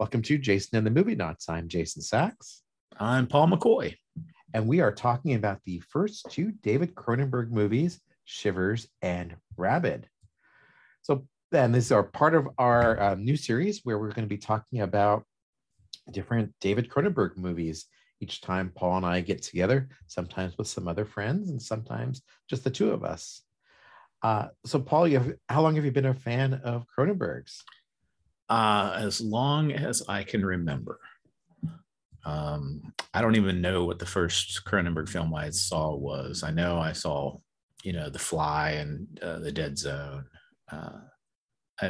Welcome to Jason and the Movie Nuts. I'm Jason Sachs. I'm Paul McCoy. And we are talking about the first two David Cronenberg movies, Shivers and Rabid. So, then these are part of our uh, new series where we're going to be talking about different David Cronenberg movies. Each time Paul and I get together, sometimes with some other friends, and sometimes just the two of us. Uh, so, Paul, you have, how long have you been a fan of Cronenberg's? Uh, as long as I can remember. Um, I don't even know what the first Cronenberg film I saw was. I know I saw, you know, The Fly and uh, The Dead Zone, uh,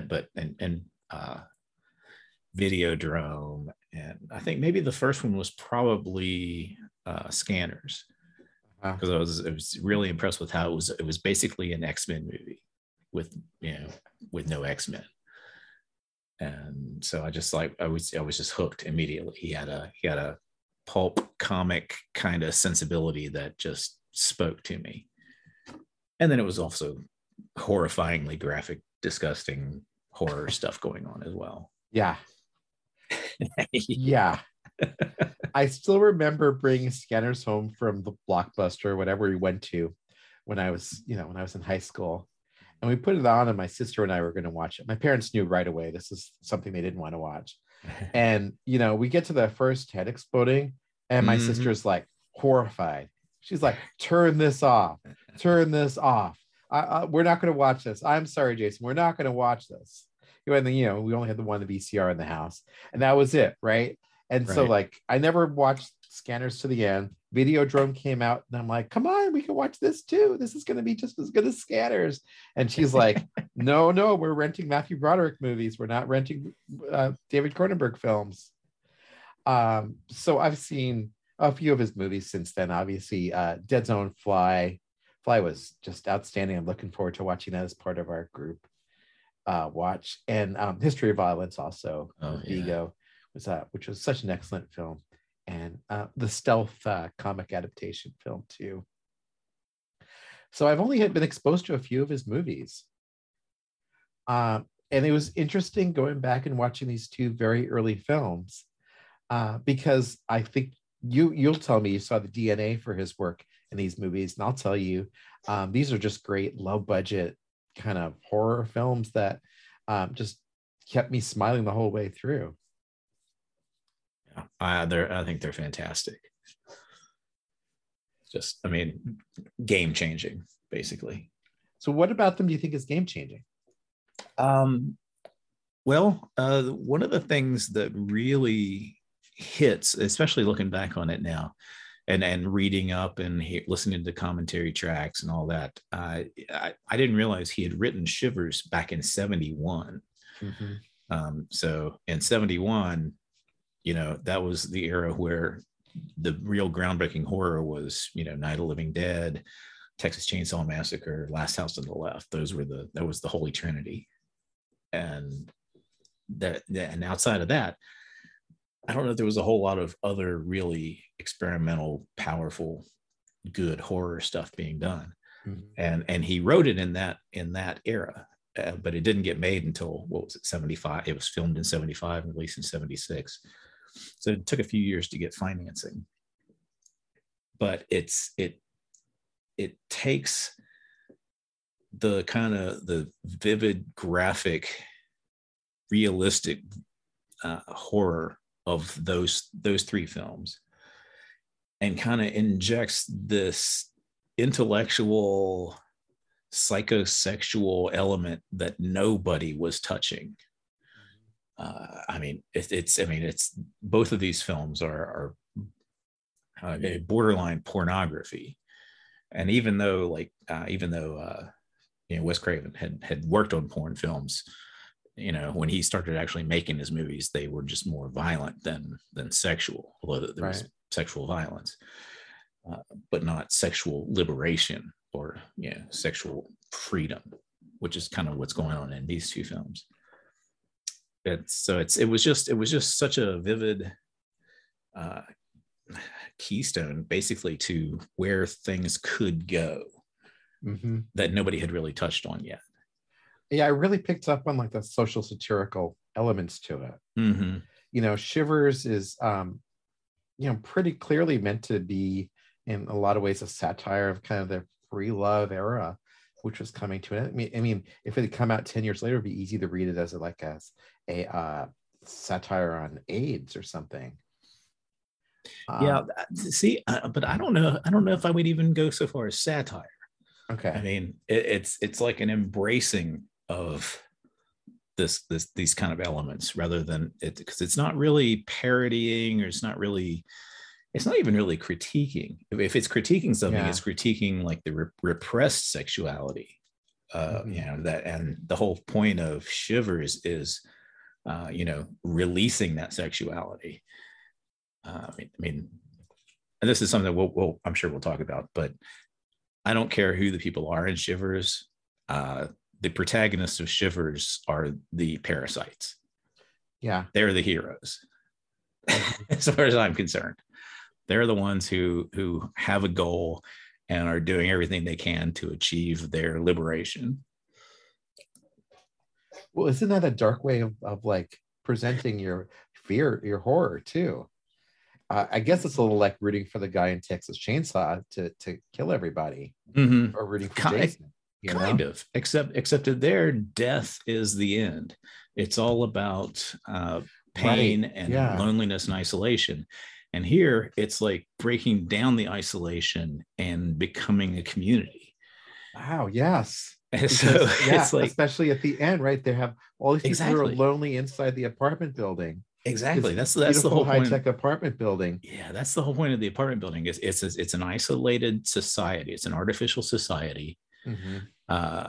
but and and uh, Videodrome, and I think maybe the first one was probably uh, Scanners because uh-huh. I was I was really impressed with how it was. It was basically an X Men movie with you know with no X Men and so I just like I was I was just hooked immediately. He had a he had a pulp comic kind of sensibility that just spoke to me. And then it was also horrifyingly graphic, disgusting horror stuff going on as well. Yeah. yeah. I still remember bringing scanners home from the blockbuster, whatever we went to when I was, you know, when I was in high school and we put it on and my sister and i were going to watch it. My parents knew right away this is something they didn't want to watch. And you know we get to the first head exploding and my mm-hmm. sister's like horrified. She's like turn this off. Turn this off. I, I, we're not going to watch this. I'm sorry jason we're not going to watch this. And then you know we only had the one vcr in the house and that was it right? And right. so like i never watched scanners to the end Videodrome came out, and I'm like, come on, we can watch this too. This is going to be just as good as Scanners. And she's like, no, no, we're renting Matthew Broderick movies. We're not renting uh, David Cronenberg films. Um, so I've seen a few of his movies since then. Obviously, uh, Dead Zone Fly. Fly was just outstanding. I'm looking forward to watching that as part of our group uh, watch. And um, History of Violence also, oh, Viggo, was that, which was such an excellent film and uh, the stealth uh, comic adaptation film too. So I've only been exposed to a few of his movies. Uh, and it was interesting going back and watching these two very early films uh, because I think you you'll tell me you saw the DNA for his work in these movies, and I'll tell you um, these are just great low budget kind of horror films that um, just kept me smiling the whole way through. I they're I think they're fantastic. Just I mean, game changing basically. So what about them do you think is game changing? Um, well, uh, one of the things that really hits, especially looking back on it now, and and reading up and he, listening to commentary tracks and all that, uh, I I didn't realize he had written Shivers back in '71. Mm-hmm. Um, so in '71, you know that was the era where the real groundbreaking horror was you know night of living dead texas chainsaw massacre last house on the left. Those were the that was the holy trinity. And that and outside of that i don't know if there was a whole lot of other really experimental powerful good horror stuff being done. Mm-hmm. and and he wrote it in that in that era uh, but it didn't get made until what was it 75 it was filmed in 75 and released in 76 so it took a few years to get financing. But it's it it takes the kind of the vivid graphic realistic uh, horror of those those three films and kind of injects this intellectual psychosexual element that nobody was touching uh, I mean, it, it's I mean, it's both of these films are, are uh, borderline pornography, and even though like uh, even though uh, you know Wes Craven had had worked on porn films, you know when he started actually making his movies, they were just more violent than than sexual, although there was sexual violence, uh, but not sexual liberation or yeah, you know, sexual freedom, which is kind of what's going on in these two films it's so it's it was just it was just such a vivid uh, keystone basically to where things could go mm-hmm. that nobody had really touched on yet yeah i really picked up on like the social satirical elements to it mm-hmm. you know, Shivers is, um, you know, pretty clearly meant to be in a lot of ways a satire of kind of the free love era, which was coming to an end. I mean, I mean, if it had come out 10 years later, it'd be easy to read it as a, like as a uh, satire on AIDS or something. yeah, Um, see, uh, but I don't know. I don't know if I would even go so far as satire. Okay. I mean, it, it's it's like an embracing of this this these kind of elements rather than it because it's not really parodying or it's not really it's not even really critiquing. If, it's critiquing something, Yeah. it's critiquing like the re- repressed sexuality. Uh, Mhm. You know that, and the whole point of Shivers is, uh, you know, releasing that sexuality. Uh, I mean, I mean, and this is something that we'll, we'll I'm sure we'll talk about, but I don't care who the people are in Shivers. Uh, the protagonists of Shivers are the parasites. Yeah. They're the heroes, as far as I'm concerned. They're the ones who who have a goal and are doing everything they can to achieve their liberation. Well, isn't that a dark way of, of like presenting your fear, your horror too? Uh, I guess it's a little like rooting for the guy in Texas Chainsaw to to kill everybody, Mhm. or rooting for Kind- Jason. You know? kind of except except that their death is the end it's all about uh, pain and yeah. loneliness and isolation and here it's like breaking down the isolation and becoming a community Wow. Yes. and so yeah, it's like especially at the end, right? They have all these people who are lonely inside the apartment building. exactly This that's that's the whole high point tech apartment building. yeah that's the whole point of the apartment building is it's it's an isolated society it's an artificial society Mhm. uh,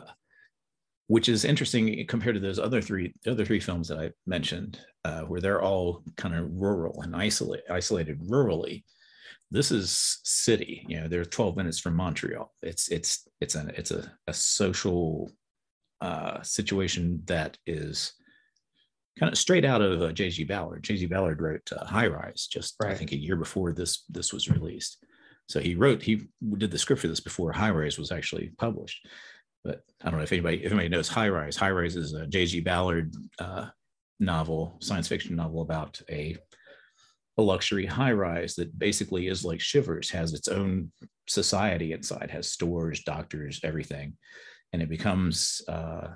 which is interesting compared to those other three the other three films that I mentioned, uh, where they're all kind of rural and isolate, isolated rurally. This is city. You know, they're 12 minutes from Montreal. It's it's it's a it's a, a social uh, situation that is kind of straight out of uh, J.G. Ballard. J.G. Ballard wrote uh, High Rise just I think a year before this this was released. So he wrote he did the script for this before High Rise was actually published. But I don't know if anybody if anybody knows High Rise. High Rise is a J.G. Ballard uh, novel, science fiction novel about a a luxury high rise that basically is like Shivers, has its own society inside, has stores, doctors, everything, and it becomes uh,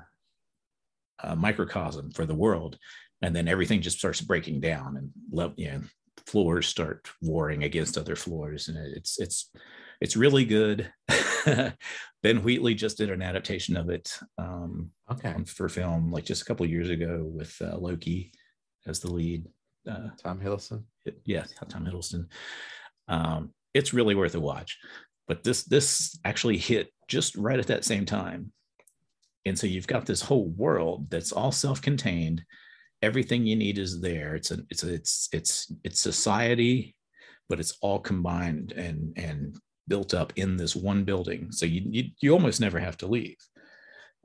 a microcosm for the world. And then everything just starts breaking down, and you know, floors start warring against other floors, and it's it's it's really good. ben Wheatley just did an adaptation of it um, Okay. for film, like just a couple of years ago, with uh, Loki as the lead. Uh, Tom Hiddleston. it- yeah, Tom Hiddleston. Um, it's really worth a watch. But this this actually hit just right at that same time, and so you've got this whole world that's all self-contained. Everything you need is there. It's a it's a, it's it's it's society, but it's all combined and and built up in this one building. So you you, you almost never have to leave.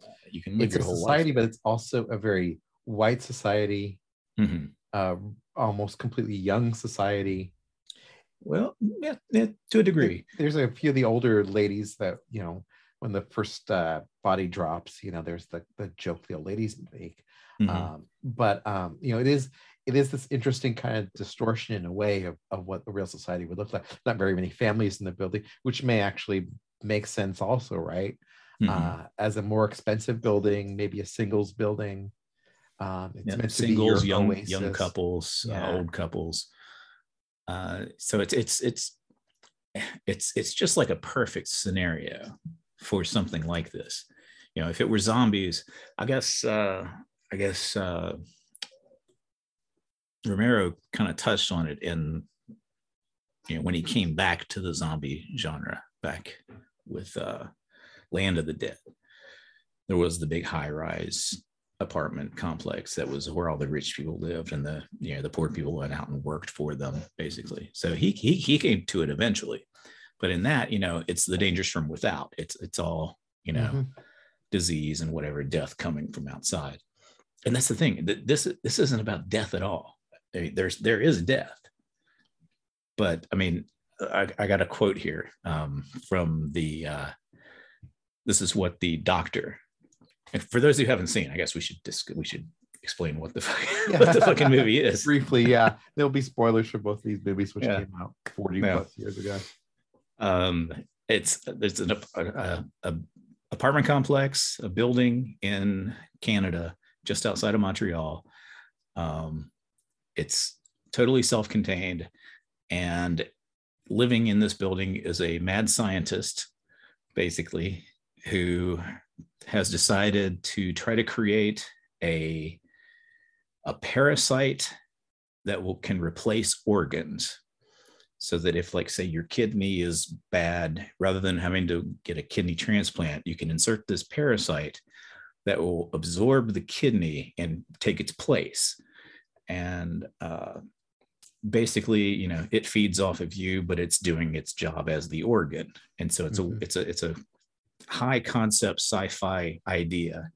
Uh, you can live It's a your whole society, life. but it's also a very white society, Mhm. uh, almost completely young society. Well, yeah, yeah, to a degree. There's a few of the older ladies that you know when the first uh, body drops. You know, there's the the joke the old ladies make. Mhm. Um, but um, you know, it is it is this interesting kind of distortion in a way of, of what the real society would look like. Not very many families in the building, which may actually make sense also, right? Mhm. Uh, as a more expensive building, maybe a singles building. Um, it's yeah, meant singles, to be your young oasis. young couples, Yeah. uh, old couples. Uh, so it's it's it's it's it's just like a perfect scenario for something like this. You know, if it were zombies, I guess uh, I guess uh, Romero kind of touched on it in you know when he came back to the zombie genre back with uh, Land of the Dead. There was the big high rise apartment complex that was where all the rich people lived and the you know the poor people went out and worked for them basically. So he he, he came to it eventually. But in that you know it's the dangers from without. It's it's all you know Mhm. disease and whatever death coming from outside. And that's the thing this this isn't about death at all I mean, there's there is death but i mean i, I got a quote here um, from the uh, this is what the doctor and for those who haven't seen i guess we should dis- we should explain what the fuck, what the fucking movie is. Briefly, yeah, there'll be spoilers for both these movies, which Yeah. came out forty Yeah. plus years ago. Um, it's there's an a, a, a apartment complex, a building in Canada, just outside of Montreal. Um, it's totally self-contained, and living in this building is a mad scientist, basically, who has decided to try to create a a parasite that will can replace organs. So that if like say your kidney is bad rather than having to get a kidney transplant you can insert this parasite that will absorb the kidney and take its place and uh, basically you know it feeds off of you but it's doing its job as the organ and so it's Mhm. a it's a it's a high concept sci-fi idea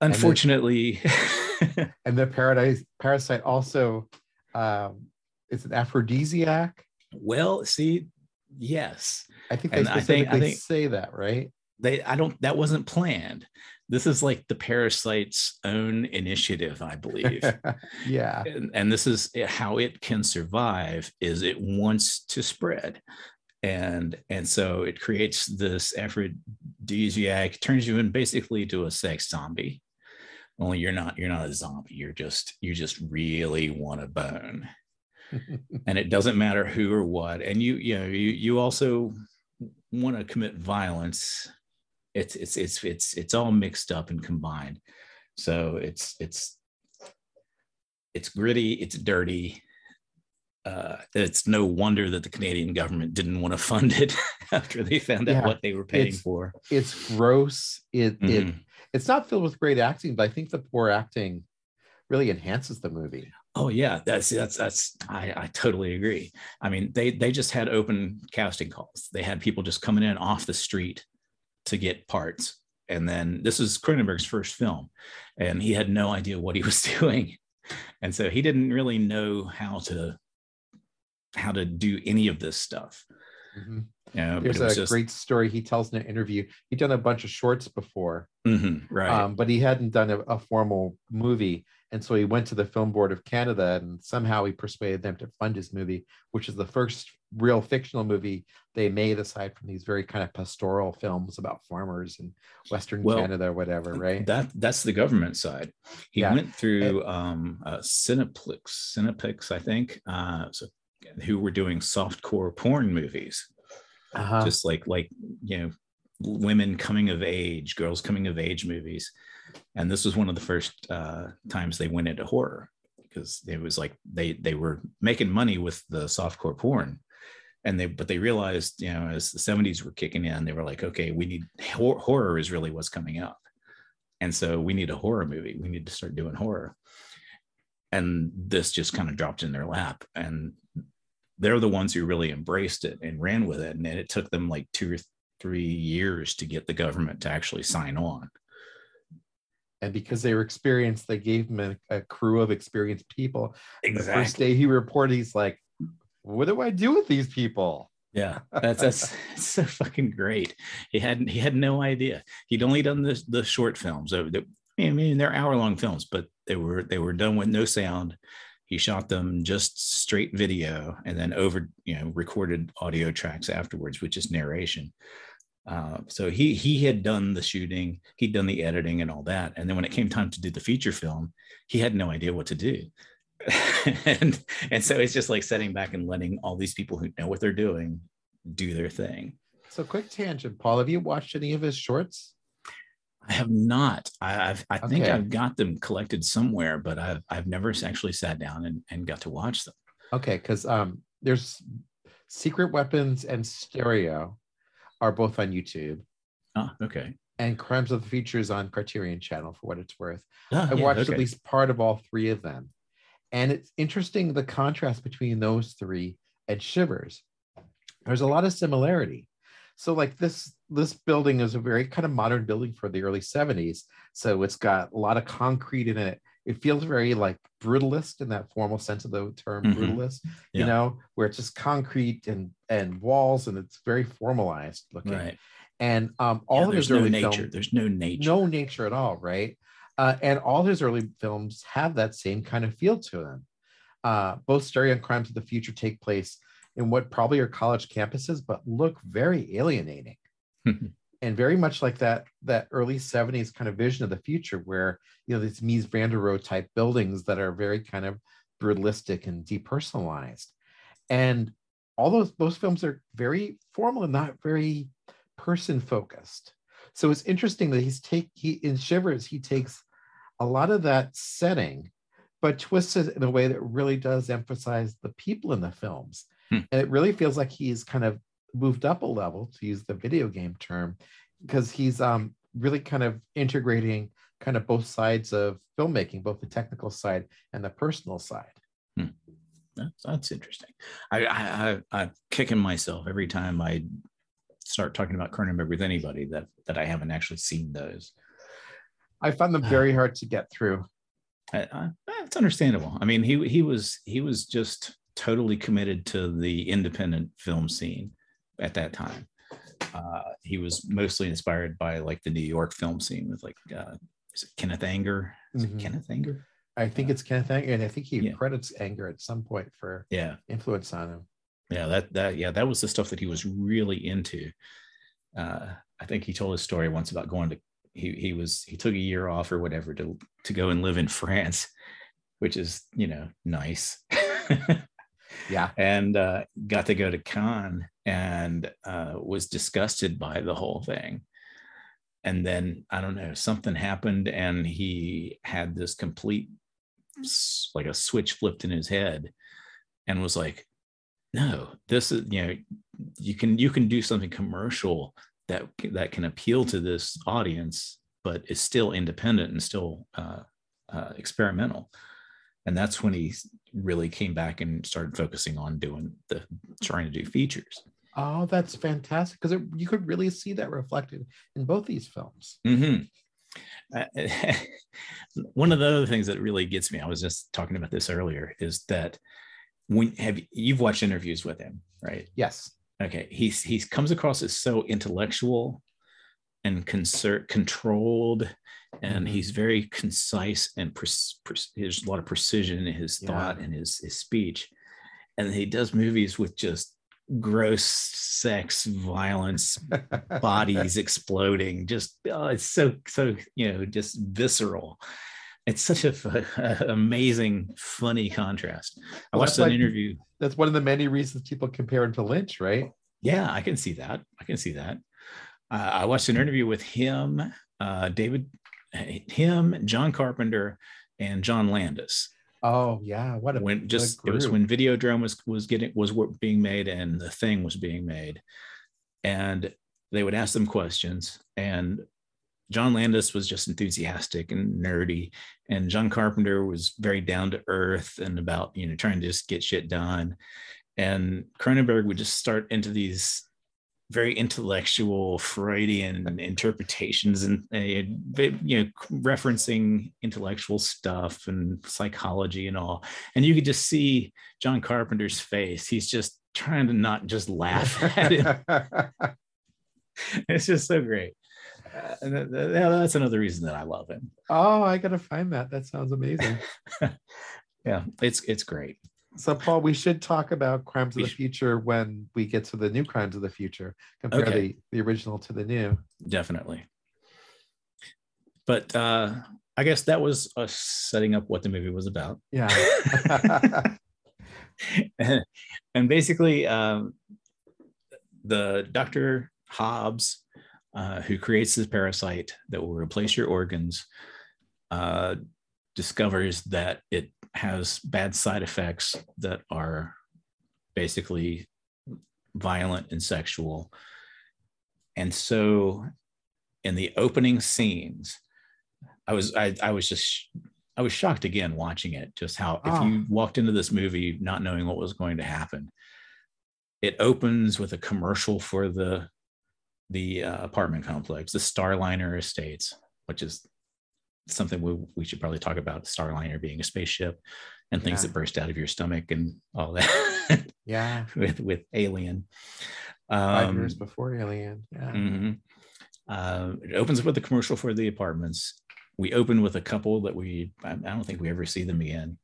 unfortunately And the paradise parasite also um, is an aphrodisiac. well see yes I think they And I think- specifically I think- say that, right? they i don't that wasn't planned this is like the parasite's own initiative i believe. Yeah. and, and this is how it can survive is it wants to spread. And and so it creates this aphrodisiac turns you in basically to a sex zombie. Only you're not you're not a zombie. You're just you just really want a bone. And it doesn't matter who or what. And you you know you you also want to commit violence it's it's it's it's it's all mixed up and combined so it's it's it's gritty it's dirty uh, it's no wonder that the Canadian government didn't want to fund it after they found out Yeah, what they were paying it's- for. it's gross. It it Mhm. it's not filled with great acting, but I think the poor acting really enhances the movie. Oh yeah, that's that's that's I, I totally agree. I mean, they they just had open casting calls. They had people just coming in off the street to get parts. And then this is Cronenberg's first film, and he had no idea what he was doing, and so he didn't really know how to how to do any of this stuff. Mhm. But There's a just great story he tells in an interview. He'd done a bunch of shorts before, Mhm, right. um, but he hadn't done a, a formal movie. And so he went to the Film Board of Canada and somehow he persuaded them to fund his movie, which is the first real fictional movie they made aside from these very kind of pastoral films about farmers in Western Well, Canada or whatever, right? That that's the government side. He Yeah. went through um, uh, Cinepix, Cinepix, I think, uh, so, who were doing softcore porn movies, Uh-huh. just like like you know, women coming of age, girls coming of age movies, and this was one of the first uh, times they went into horror because it was like they they were making money with the softcore porn. And they, but they realized, you know, as the 70s were kicking in, they were like, okay, we need hor- horror is really what's coming up. And so we need a horror movie. We need to start doing horror. And this just kind of dropped in their lap. And they're the ones who really embraced it and ran with it and it took them like two or three years to get the government to actually sign on. And because they were experienced, they gave him a, a crew of experienced people. The first day he reported, he's like, "What do I do with these people?" yeah that's that's so fucking great. He hadn't he had no idea. He'd only done the the short films i mean they're hour long films but they were they were done with no sound he shot them just straight video and then over you know recorded audio tracks afterwards which is narration uh, so he he had done the shooting he'd done the editing and all that and then when it came time to do the feature film he had no idea what to do and and so it's just like sitting back and letting all these people who know what they're doing do their thing So, quick tangent, Paul. Have you watched any of his shorts? I have not I, i've i think Okay. i've got them collected somewhere but i've i've never actually sat down and, and got to watch them Okay, because um, there's Secret Weapons and Stereo are both on YouTube, oh okay and Crimes of the Futures on Criterion Channel for what it's worth. Ah, I yeah, watched okay. at least part of all three of them. And it's interesting the contrast between those three and Shivers. There's a lot of similarity. So like this this building is a very kind of modern building for the early 70s. So it's got a lot of concrete in it. It feels very like brutalist in that formal sense of the term Mhm. brutalist, Yeah. you know, where it's just concrete and and walls and it's very formalized looking. right And um all all of there's his no early nature film- there's no nature no nature at all, right? Uh, and all his early films have that same kind of feel to them. Uh, both Stereo and Crimes of the Future take place in what probably are college campuses, but look very alienating. and very much like that that early 70s kind of vision of the future where you know these Mies van der Rohe type buildings that are very kind of brutalistic and depersonalized. And all those those films are very formal and not very person focused. So it's interesting that he's take he in Shivers he takes a lot of that setting, but twists it in a way that really does emphasize the people in the films, hmm. and it really feels like he's kind of moved up a level to use the video game term, because he's um really kind of integrating kind of both sides of filmmaking, both the technical side and the personal side. Hmm. That's, that's interesting. I, I, I, am kicking myself every time I start talking about Cronenberg with anybody that that I haven't actually seen those. I found them very hard to get through. I, I, it's understandable. I mean, he he was he was just totally committed to the independent film scene at that time. Uh, he was mostly inspired by like the New York film scene with like uh, is it Kenneth Anger? Is mm-hmm. it Kenneth Anger? I think it's Kenneth Anger, and I think he yeah. credits Anger at some point for yeah influence on him. Yeah, that that yeah, that was the stuff that he was really into. Uh, I think he told a story once about going to he he was he took a year off or whatever to to go and live in France, which is you know nice. yeah, and uh, got to go to Cannes and uh, was disgusted by the whole thing. And then i don't know something happened and he had this complete like a switch flipped in his head and was like no this is you know you can you can do something commercial that that can appeal to this audience but is still independent and still uh, uh, experimental. And that's when he really came back and started focusing on doing the trying to do features Oh, that's fantastic because you could really see that reflected in both these films. Mm-hmm. Uh, one of the other things that really gets me, I was just talking about this earlier, is that when have you've watched interviews with him, right? Yes. Okay. He's he comes across as so intellectual and concert controlled, and mm-hmm. he's very concise and there's a lot of precision in his thought and his his speech, and he does movies with just gross sex violence bodies exploding just oh, it's so so you know just visceral. It's such a, a amazing funny contrast. I well, watched an like, interview that's one of the many reasons people compare him to lynch right? Yeah i can see that. I can see that uh, i watched an interview with him uh, david him john carpenter and john landis. Oh yeah, what a when just it was when Videodrome was was getting was being made and the thing was being made, and they would ask them questions and John Landis was just enthusiastic and nerdy, and John Carpenter was very down to earth and about you know trying to just get shit done, and Cronenberg would just start into these very intellectual Freudian interpretations and you know referencing intellectual stuff and psychology and all. And you could just see John Carpenter's face. He's just trying to not just laugh at it. it's just so great. Uh, that, that, that's another reason that I love him. Oh, I gotta find that. That sounds amazing. yeah, it's it's great. So, Paul, we should talk about Crimes of the Future when we get to the new Crimes of the Future. Compare okay. the, the original to the new. Definitely. But uh, I guess that was us setting up what the movie was about. Yeah. and, basically, um, the Dr. Hobbes, uh, who creates this parasite that will replace your organs, uh, discovers that it has bad side effects that are basically violent and sexual. And so in the opening scenes, I was I, I was just I was shocked again watching it, just how oh. if you ah. walked into this movie not knowing what was going to happen, it opens with a commercial for the the uh, apartment complex, the Starliner Estates, which is something we, we should probably talk about starliner being a spaceship and things yeah. that burst out of your stomach and all that yeah with with alien five um, years before alien yeah mm-hmm. uh, it opens up with the commercial for the apartments we open with a couple that we I, I don't think we ever see them again,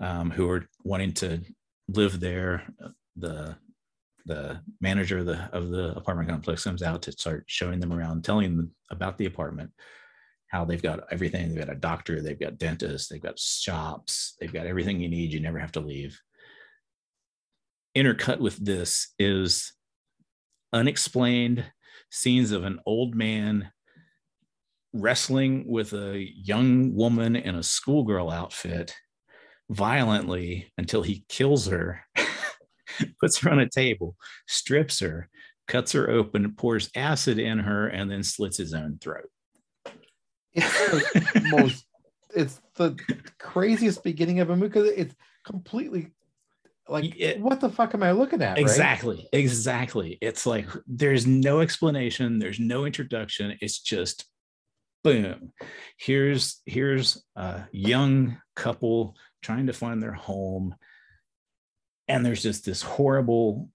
um, who are wanting to live there. The the manager of the of the apartment complex comes out to start showing them around, telling them about the apartment, how they've got everything. They've got a doctor, they've got dentists, they've got shops, they've got everything you need. You never have to leave. Intercut with this is unexplained scenes of an old man wrestling with a young woman in a schoolgirl outfit violently until he kills her, puts her on a table, strips her, cuts her open, pours acid in her, and then slits his own throat. It's the most. It's the craziest beginning of a movie because it's completely like It- what the fuck am I looking at? right? Exactly. Exactly. It's like there's no explanation, there's no introduction. It's just boom. Here's here's a young couple trying to find their home. And there's just this horrible,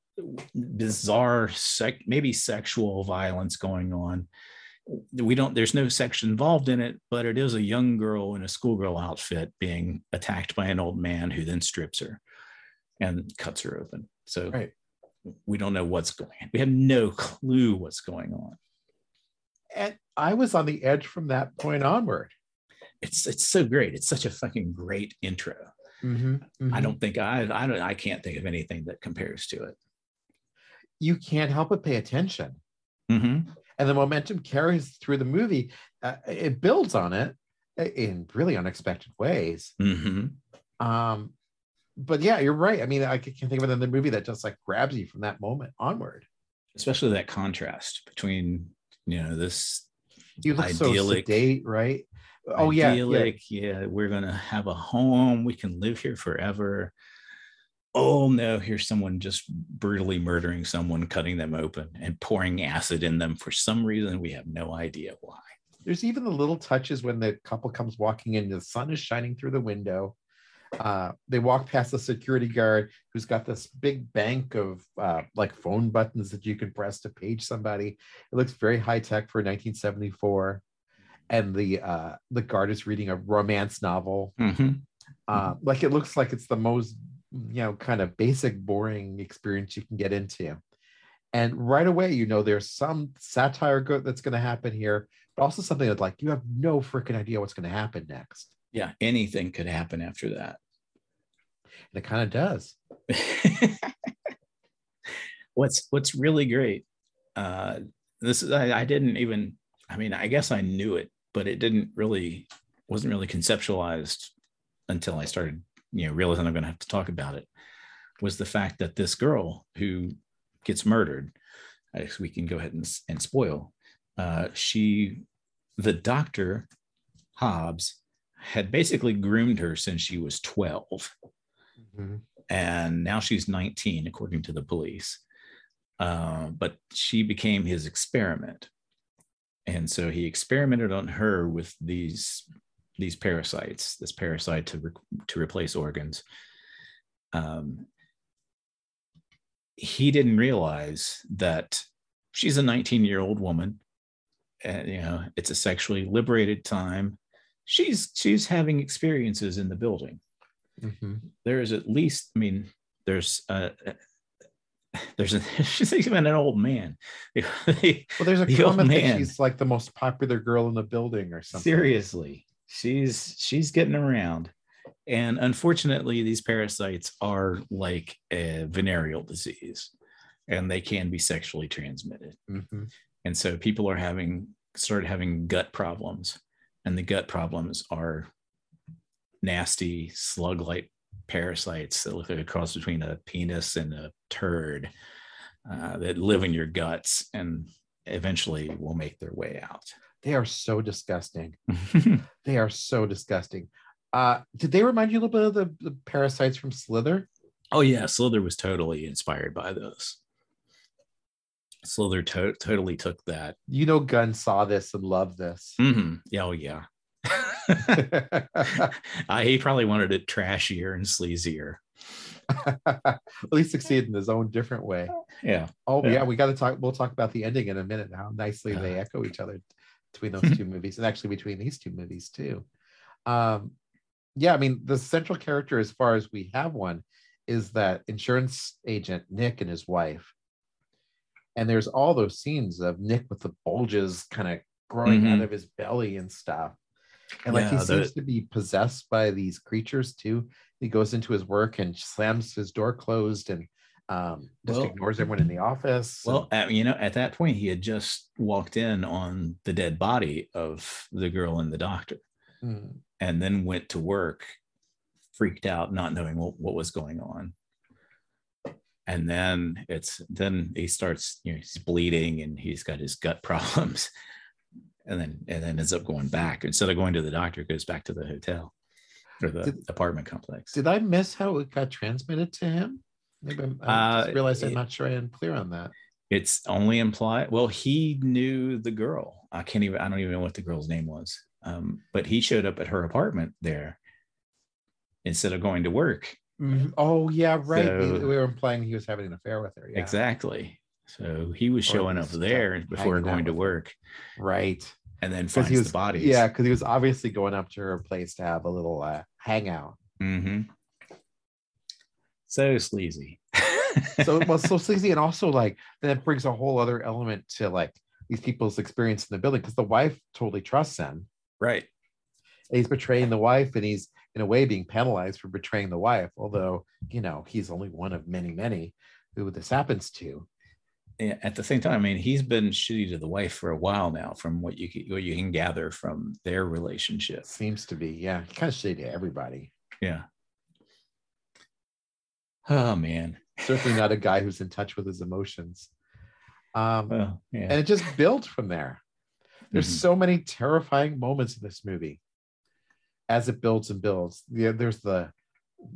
bizarre sec maybe sexual violence going on. We don't, there's no sex involved in it, but it is a young girl in a schoolgirl outfit being attacked by an old man who then strips her and cuts her open. So Right. we don't know what's going on. We have no clue what's going on. And I was on the edge from that point onward. It's it's so great. It's such a fucking great intro. Mm-hmm, I don't think I I don't I can't think of anything that compares to it. You can't help but pay attention, Mhm. And the momentum carries through the movie. Uh, it builds on it in really unexpected ways. Mhm. Um, but yeah, you're right. I mean, I can't think of another movie that just like grabs you from that moment onward. Especially that contrast between you know this You look so Idyllic. sedate, right? Oh yeah, yeah. yeah, we're gonna have a home, we can live here forever. Oh no, here's someone just brutally murdering someone, cutting them open and pouring acid in them for some reason. We have no idea why. There's even the little touches when the couple comes walking in, the sun is shining through the window. Uh, they walk past the security guard who's got this big bank of uh, like phone buttons that you can press to page somebody. It looks very high tech for 1974. And the uh, the guard is reading a romance novel. Mhm. Uh, like it looks like it's the most you know kind of basic boring experience you can get into. And right away you know there's some satire go- that's going to happen here but also something that like you have no freaking idea what's going to happen next. Yeah, anything could happen after that. and it kind of does. What's what's really great uh this is I, I didn't even i mean i guess i knew it but it didn't really wasn't really conceptualized until i started you know realizing i'm going to have to talk about it was the fact that this girl who gets murdered guess we can go ahead and, and spoil uh she the doctor hobbes had basically groomed her since she was 12 and now she's 19 according to the police. Uh, but she became his experiment. And so he experimented on her with these these parasites this parasite to re- to replace organs. Um, he didn't realize that she's a 19 year old woman and you know it's a sexually liberated time. She's she's having experiences in the building. Mhm. there is at least i mean there's a, there's a she's even an old man. Well there's a The comment that she's like the most popular girl in the building or something. Seriously she's she's getting around. And unfortunately these parasites are like a venereal disease and they can be sexually transmitted. Mhm. and so people are having started having gut problems and the gut problems are nasty slug-like parasites that look like a cross between a penis and a turd uh, that live in your guts and eventually will make their way out they are so disgusting they are so disgusting uh did they remind you a little bit of the, the parasites from slither oh yeah slither was totally inspired by those slither to- totally took that you know gunn saw this and loved this Mhm. yeah oh yeah I, he probably wanted it trashier and sleazier at least succeed in his own different way. yeah Oh yeah, Yeah. we got to talk. We'll talk about the ending in a minute. How nicely they Uh, echo each other. Between those two movies, and actually between these two movies too. Um, yeah, I mean, the central character, as far as we have one, is that insurance agent Nick and his wife. And there's all those scenes of Nick with the bulges kind of growing Mhm. out of his belly and stuff. And like he Yeah, the- seems to be possessed by these creatures too. He goes into his work and slams his door closed and um, just Well- ignores everyone in the office. Well, you know, at that point, he had just walked in on the dead body of the girl and the doctor, Mm. and then went to work, freaked out, not knowing what, what was going on. And then it's then he starts, you know, he's bleeding and he's got his gut problems, and then and then ends up going back instead of going to the doctor, goes back to the hotel or the Did- apartment complex. Did I miss how it got transmitted to him? Maybe I'm, I Uh, just realized I'm it- not sure I am clear on that. It's only implied. Well, he knew the girl. I can't even. I don't even know what the girl's name was. Um, but he showed up at her apartment there instead of going to work. Mhm. Oh yeah, right. We- So- we were implying he was having an affair with her. Yeah. Exactly. So he was showing up uh, there before going to her. work, Right. and then finds he was the bodies. Yeah, because he was obviously going up to her place to have a little uh, hangout. hmm So sleazy. So was so sleazy, and also like that brings a whole other element to like these people's experience in the building because the wife totally trusts him. right. And he's betraying the wife, and he's in a way being penalized for betraying the wife. Although you know he's only one of many, many who this happens to. Yeah, At the same time, I mean, he's been shitty to the wife for a while now, from what you can, what you can gather from their relationship. Seems to be, yeah, kind of shady to everybody. Yeah. Oh man. Certainly not a guy who's in touch with his emotions. Um, Well, yeah. and it just built from there. There's Mhm. so many terrifying moments in this movie as it builds and builds. Yeah, there's the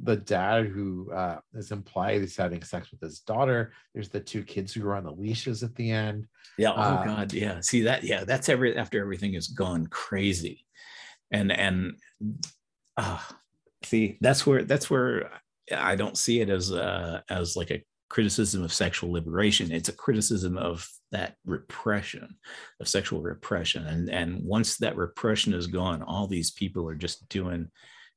the dad who uh, is implied he's having sex with his daughter. There's the two kids who are on the leashes at the end. Yeah. Oh Uh, God. Yeah. See that. Yeah. That's every after everything has gone crazy, and and uh, see that's where that's where I don't see it as uh as like a criticism of sexual liberation. It's a criticism of that repression, of sexual repression, and and once that repression is gone, all these people are just doing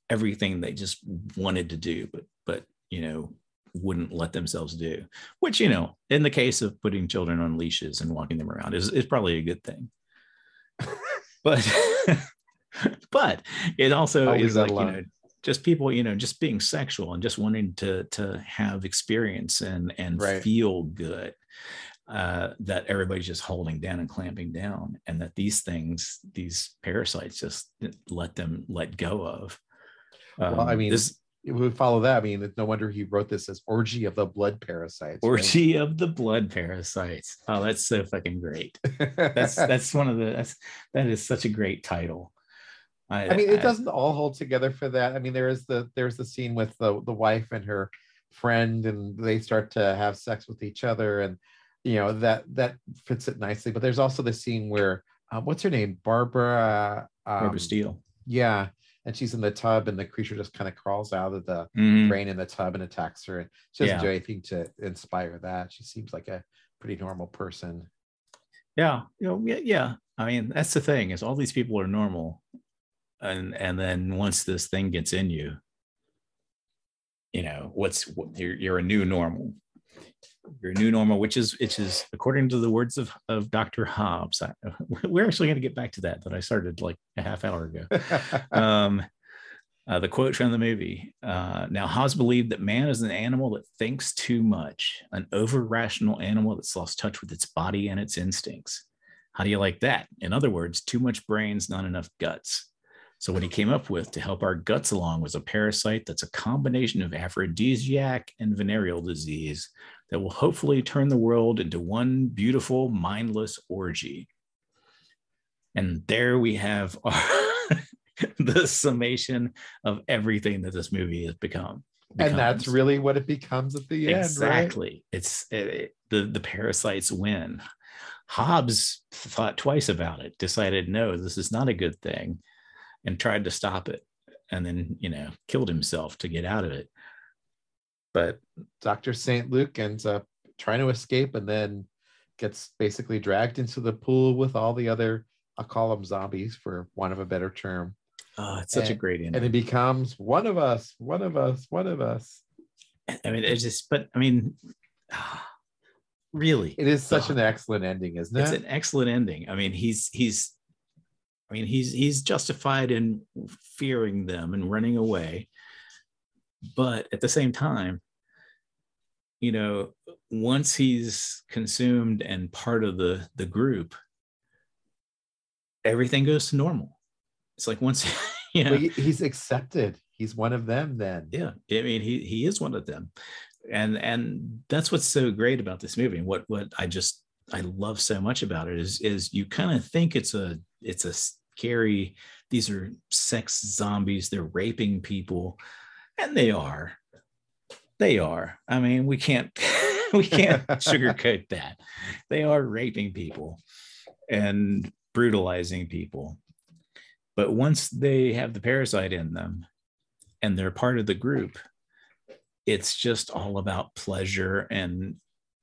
everything they just wanted to do, but but you know wouldn't let themselves do which you know in the case of putting children on leashes and walking them around is, is probably a good thing. But but it also is like you know just people you know just being sexual and just wanting to to have experience and and Right. feel good uh, that everybody's just holding down and clamping down and that these things these parasites just let them let go of Well, I Um, mean, this If we follow that, I mean, no wonder he wrote this as orgy of the blood parasites. right? orgy of the blood parasites oh that's so fucking great that's that's one of the that's that is such a great title I mean, it doesn't all hold together for that. I mean, there is the there's the scene with the the wife and her friend, and they start to have sex with each other, and you know that that fits it nicely. But there's also the scene where um, what's her name, Barbara? Um, Barbara Steele. Yeah, and she's in the tub, and the creature just kind of crawls out of the Mhm. brain in the tub and attacks her. And she doesn't Yeah. do anything to inspire that. She seems like a pretty normal person. Yeah, you know, yeah, yeah. I mean, that's the thing is all these people are normal, and and then once this thing gets in you, you know, what's what, you're you're a new normal. You're new normal, which is which is according to the words of of Dr. Hobbes. I, we're actually going to get back to that that I started like a half hour ago. um, uh, the quote from the movie. Uh, now, Hobbes believed that man is an animal that thinks too much, an over rational animal that's lost touch with its body and its instincts. How do you like that? In other words, too much brains, not enough guts. So, what he came up with to help our guts along was a parasite that's a combination of aphrodisiac and venereal disease that will hopefully turn the world into one beautiful, mindless orgy. And there we have our, the summation of everything that this movie has become. and that's really what it becomes at the end, right? exactly. It's it, it- the the parasites win. Hobbes thought twice about it, decided no, this is not a good thing, and tried to stop it, and then you know killed himself to get out of it. But Dr. St. Luc ends up trying to escape and then gets basically dragged into the pool with all the other I'll call them zombies for want of a better term. Oh, it's such a And- great And it becomes one of us, one of us, one of us. I mean, it's just, but I mean, ah, really, It is such Oh. an excellent ending, isn't it? it's an excellent ending. I mean, he's he's, I mean, he's he's justified in fearing them and running away, but at the same time, you know, once he's consumed and part of the the group, everything goes to normal. It's like once, you know, he- he's accepted. He's one of them then. yeah i mean he he is one of them and and that's what's so great about this movie and what what i just i love so much about it is is you kind of think it's a it's a scary. These are sex zombies. They're raping people. And they are. They are. I mean we can't we can't sugarcoat that. They are raping people and brutalizing people. But once they have the parasite in them and they're part of the group, it's just all about pleasure and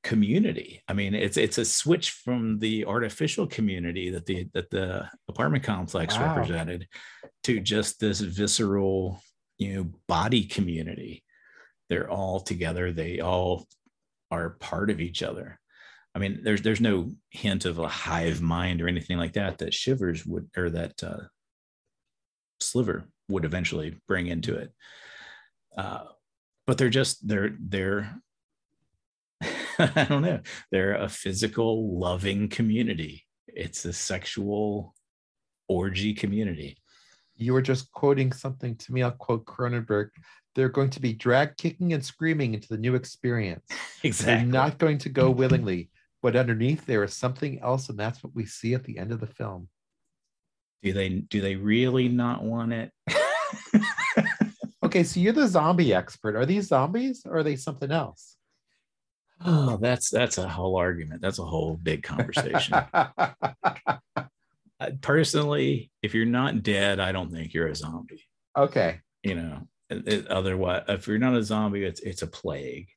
community. I mean, it's it's a switch from the artificial community that the that the apartment complex Wow. represented to just this visceral, you know, body community. They're all together. They all are part of each other. I mean, there's there's no hint of a hive mind or anything like that that Shivers would or that uh, Sliver would eventually bring into it. Uh, but they're just they're they're I don't know. They're a physical, loving community. It's a sexual orgy community. You were just quoting something to me. I'll quote Cronenberg. They're going to be drag kicking and screaming into the new experience. Exactly. They're not going to go willingly, but underneath there is something else, and that's what we see at the end of the film. do they do they really not want it? Okay, so you're the zombie expert. Are these zombies or are they something else? Oh, that's that's a whole argument. That's a whole big conversation. Personally, if you're not dead, I don't think you're a zombie. okay. you know it- otherwise if you're not a zombie it's it's a plague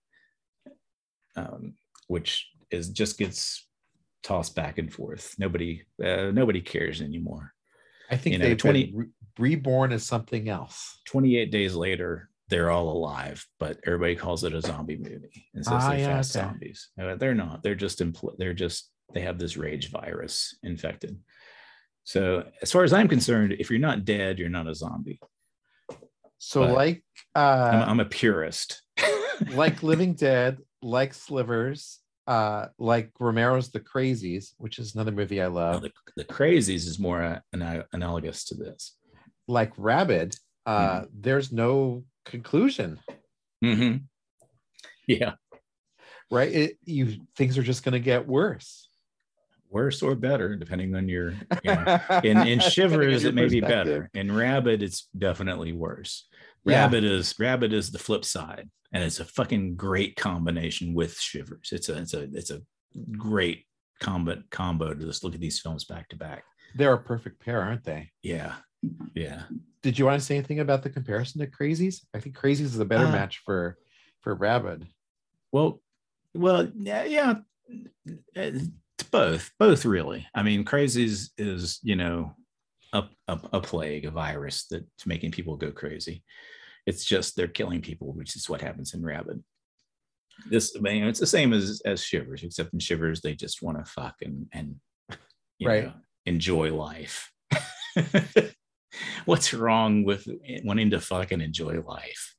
um, which is just gets tossed back and forth nobody uh, nobody cares anymore I think You know, they've 20 been re- reborn as something else. 28 days later they're all alive but everybody calls it a zombie movie and says Ah, they're yeah, fast okay. zombies Uh, they're not they're just impl- they're just they have this rage virus infected so as far as i'm concerned if you're not dead you're not a zombie So, But- like, I'm, uh, I'm a purist like Living Dead, like Shivers, uh, like Romero's The Crazies, which is another movie I love. the, the crazies is more uh, ana- analogous to this. Like Rabid, uh, there's no conclusion, Mhm. Yeah, right? It, you things are just going to get worse. worse or better depending on your. You know. In in shivers, it may be better. In rabid, it's definitely worse. Yeah. Rabid is rabid is the flip side, and it's a fucking great combination with shivers. It's a it's a it's a great combo combo to just look at these films back to back. They're a perfect pair, aren't they? Yeah, yeah. Did you want to say anything about the comparison to Crazies? I think Crazies is a better Uh, match for for Rabid. Well, well, yeah, yeah. It's both, both really. I mean, Crazies is, is you know, a, a, a plague, a virus that's making people go crazy. It's just they're killing people, which is what happens in Rabid. This, I mean, it's the same as as Shivers, except in Shivers they just want to fuck and and you Right. know, enjoy life. What's wrong with wanting to fucking enjoy life?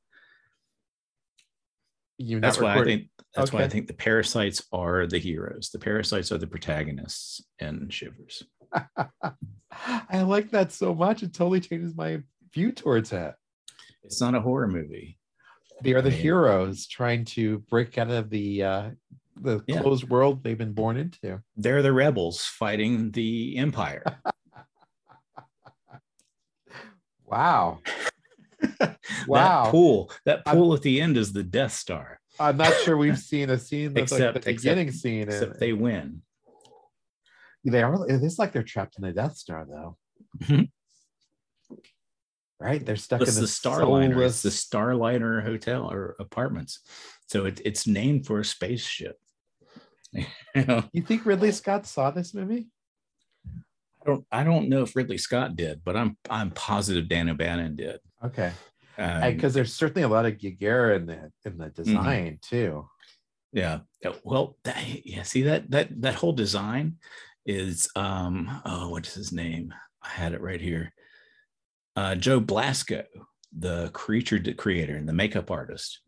You that's why I think that's why I think the parasites are the heroes. The parasites are the protagonists and Shivers. I like that so much. It totally changes my view towards that. It's not a horror movie. They are the I mean- heroes trying to break out of the uh, the Yeah. closed world they've been born into. They're the rebels fighting the empire. Wow. wow. That pool, that pool at the end is the Death Star. I'm not sure we've seen a scene that's Except- like the except- beginning scene. Except they win. they are it is like they're trapped in the Death Star though. Mhm. right? They're stuck It's in the the Starliner. It's the Starliner Hotel or apartments. So it, it's named for a spaceship. you know, You think Ridley Scott saw this movie? I don't I don't know if Ridley Scott did, but I'm I'm positive Dan O'Bannon did. Okay. Um, Because there's certainly a lot of Giger in the in the design too. yeah. Yeah, Well, that, yeah. See that that that whole design is um oh what's his name? I had it right here. Uh, Joe Blasco, the creature creator and the makeup artist.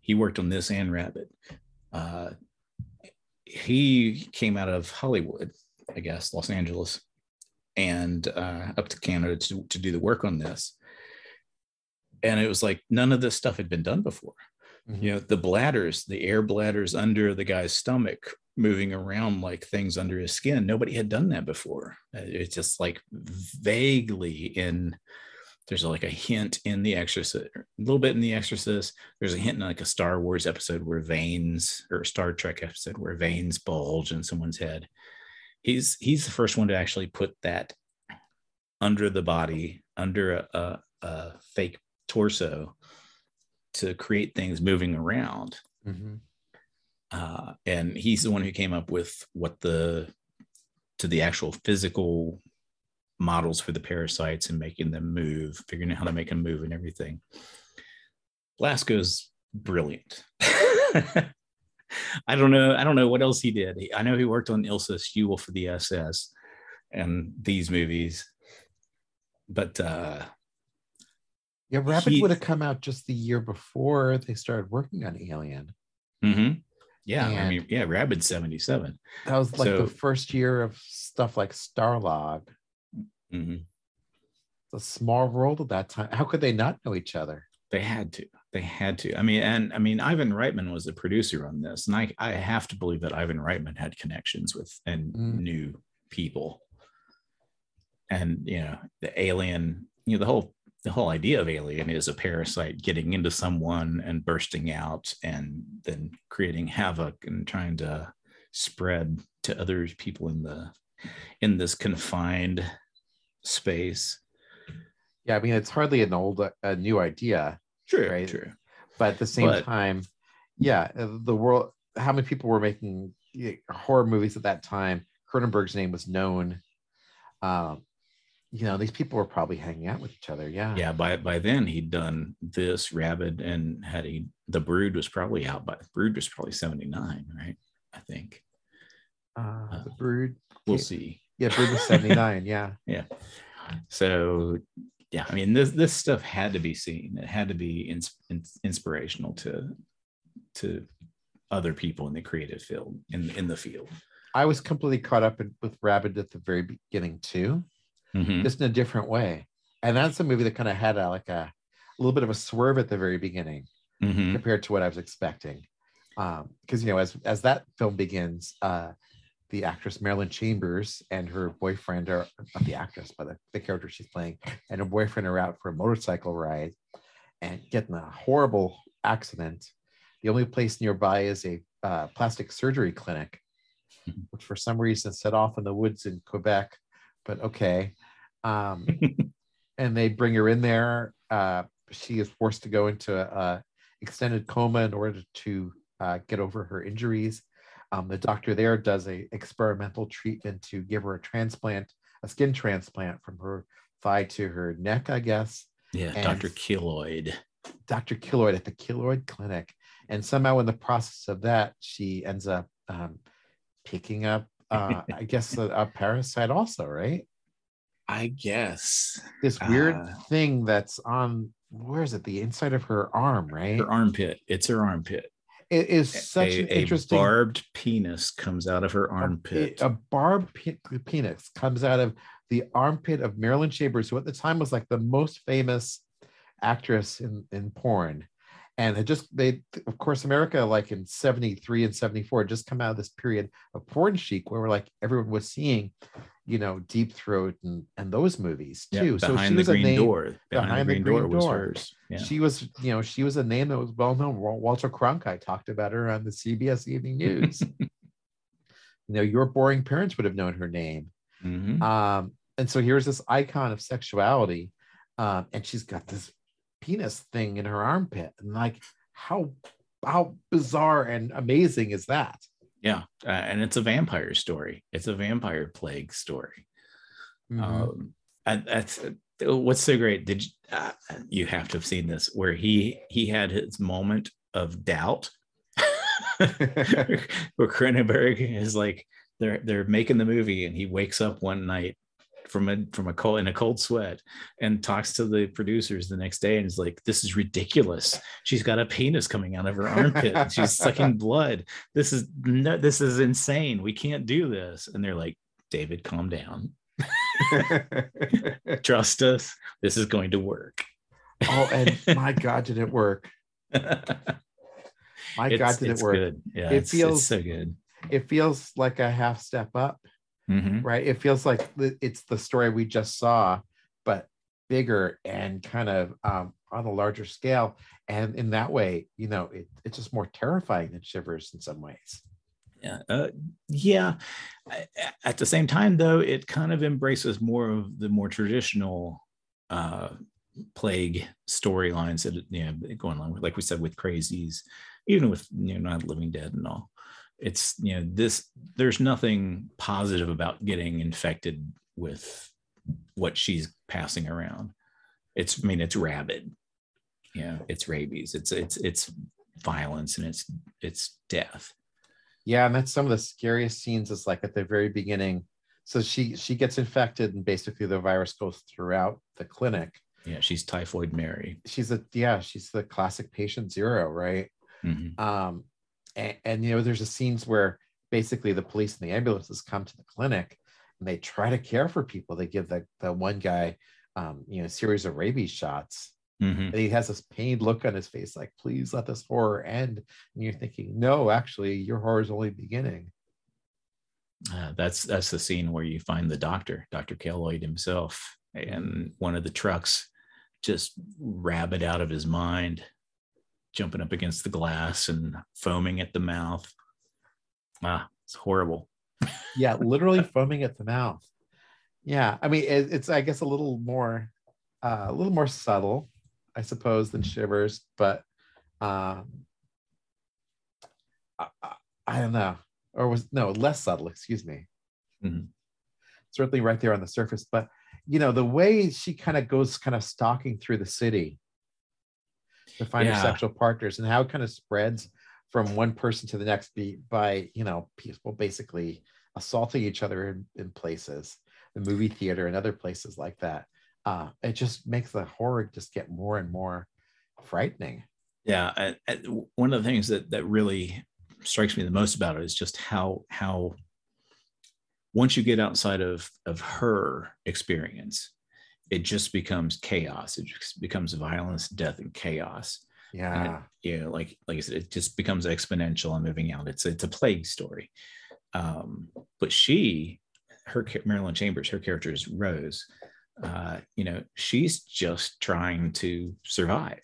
He worked on this and Rabid. Uh, he came out of Hollywood, I guess, Los Angeles, and uh, up to Canada to, to do the work on this. And it was like none of this stuff had been done before. Mhm. You know, the bladders, the air bladders under the guy's stomach moving around like things under his skin. Nobody had done that before. Uh, It's just like vaguely in there's like a hint in the exorcist a little bit in the exorcist there's a hint in like a star wars episode where veins or star trek episode where veins bulge in someone's head he's he's the first one to actually put that under the body under a, a, a fake torso to create things moving around. Mhm. uh, and he's the one who came up with what the to the actual physical models for the parasites and making them move figuring out how to make them move and everything. Blasco's brilliant i don't know i don't know what else he did i know he worked on ilsa She Wolf for the ss and these movies but uh Yeah, Rabid He- would have come out just the year before they started working on Alien. mhm. yeah i mean yeah rabid 77 That was like So- the first year of stuff like Starlog. Mhm. It's a small world at that time. How could they not know each other? They had to. They had to. I mean, and I mean, Ivan Reitman was the producer on this, and I I have to believe that Ivan Reitman had connections with and Mm. knew people. And you know, the alien. You know, the whole the whole idea of alien is a parasite getting into someone and bursting out, and then creating havoc and trying to spread to other people in the in this confined space. Yeah, I mean it's hardly an old, a new idea, True. Right. True. but at the same But- time, yeah, uh, the world. How many people were making horror movies at that time? Cronenberg's name was known. Um, you know, these people were probably hanging out with each other. Yeah, yeah by by then he'd done this rabid and had he the brood was probably out by brood was probably 79 right i think Uh, the Brood. we'll Yeah. see Yeah, Brood was seventy nine. yeah. Yeah, so yeah i mean this this stuff had to be seen it had to be ins- ins- inspirational to to other people in the creative field in in the field I was completely caught up in, with Rabid at the very beginning too. Mhm. just in a different way. And that's a movie that kind of had a, like a, a little bit of a swerve at the very beginning Mhm. compared to what I was expecting. Because you know, as as that film begins, uh, the actress Marilyn Chambers and her boyfriend are not the actress, but the, the character she's playing, and her boyfriend are out for a motorcycle ride and get in a horrible accident. The only place nearby is a uh, plastic surgery clinic, which for some reason set off in the woods in Quebec. But okay, um, and they bring her in there. Uh, she is forced to go into a, a extended coma in order to uh, get over her injuries. Um, the doctor there does a experimental treatment to give her a transplant, a skin transplant from her thigh to her neck, I guess. yeah And- dr keloid Dr. Keloid at the Keloid Clinic. And somehow, in the process of that, she ends up um, picking up, uh, I guess, a, a parasite also, right? i guess This weird Uh, thing that's on, where is it? The inside of her arm, right? her armpit it's her armpit It is such a, an a interesting. barbed penis comes out of her a- armpit. A, barbed pe- penis comes out of the armpit of Marilyn Chambers, who at the time was like the most famous actress in, in porn. And had just they of course America like in 73 and 74 just come out of this period of porn chic where we're like everyone was seeing, you know, Deep Throat and and those movies Yeah, too. so behind she the was a green name, door. Behind, behind the the green, door, green was hers. Yeah. she was, you know, she was a name that was well known. Wal- Walter Cronkite talked about her on the CBS Evening News. you know, your boring parents would have known her name. Mhm. Um, and so here's this icon of sexuality, um, and she's got this penis thing in her armpit, and like how how bizarre and amazing is that? yeah, uh, and it's a vampire story. It's a vampire plague story. Mhm. Um, and that's what's so great. Did you, uh, you have to have seen this where he he had his moment of doubt where Cronenberg is like they're they're making the movie and he wakes up one night from a from a cold in a cold sweat and talks to the producers the next day and is like this is ridiculous. She's got a penis coming out of her armpit she's sucking blood. This is no this is insane. We can't do this. And they're like david calm down. Trust us. This is going to work. Oh, and my God, did it work? My It's- God, did it work? good. yeah It feels- so good. It feels like a half step up, Mhm. right? It feels like it's the story we just saw, but bigger and kind of um, on a larger scale. And in that way, you know, it, it's just more terrifying than Shivers in some ways. yeah uh, yeah at the same time though it kind of embraces more of the more traditional uh plague storylines that you know going along with like we said with crazies even with you know not living dead and all it's you know this there's nothing positive about getting infected with what she's passing around it's i mean it's rabid you know it's rabies it's it's it's violence and it's it's death Yeah, and that's some of the scariest scenes is like at the very beginning. So she she gets infected and basically the virus goes throughout the clinic. Yeah, she's typhoid Mary. She's a yeah, she's the classic patient zero, right? Mhm. um and, and you know there's a scenes where basically the police and the ambulances come to the clinic and they try to care for people they give the, the one guy um you know a series of rabies shots Mhm. and he has this pained look on his face like please let this horror end and you're thinking no actually your horror is only beginning Uh, that's that's the scene where you find the doctor, Dr. Keloid himself, and one of the trucks just rabid out of his mind, jumping up against the glass and foaming at the mouth. Ah, it's horrible. yeah literally foaming at the mouth yeah i mean it, it's i guess a little more uh, a little more subtle i suppose than shivers but um I, I, don't know or was no less subtle excuse me Mhm. certainly right there on the surface but you know the way she kind of goes kind of stalking through the city to find Yeah. sexual partners and how it kind of spreads from one person to the next be by you know people basically assaulting each other in, in places the movie theater and other places like that uh it just makes the horror just get more and more frightening Yeah, I, I, one of the things that that really strikes me the most about it is just how how once you get outside of of her experience, it just becomes chaos. It just becomes violence, death, and chaos. yeah You know, like like I said, it just becomes exponential and moving out. It's it's a plague story. Um, but she, her Marilyn Chambers, her character is Rose. Uh, you know, she's just trying to survive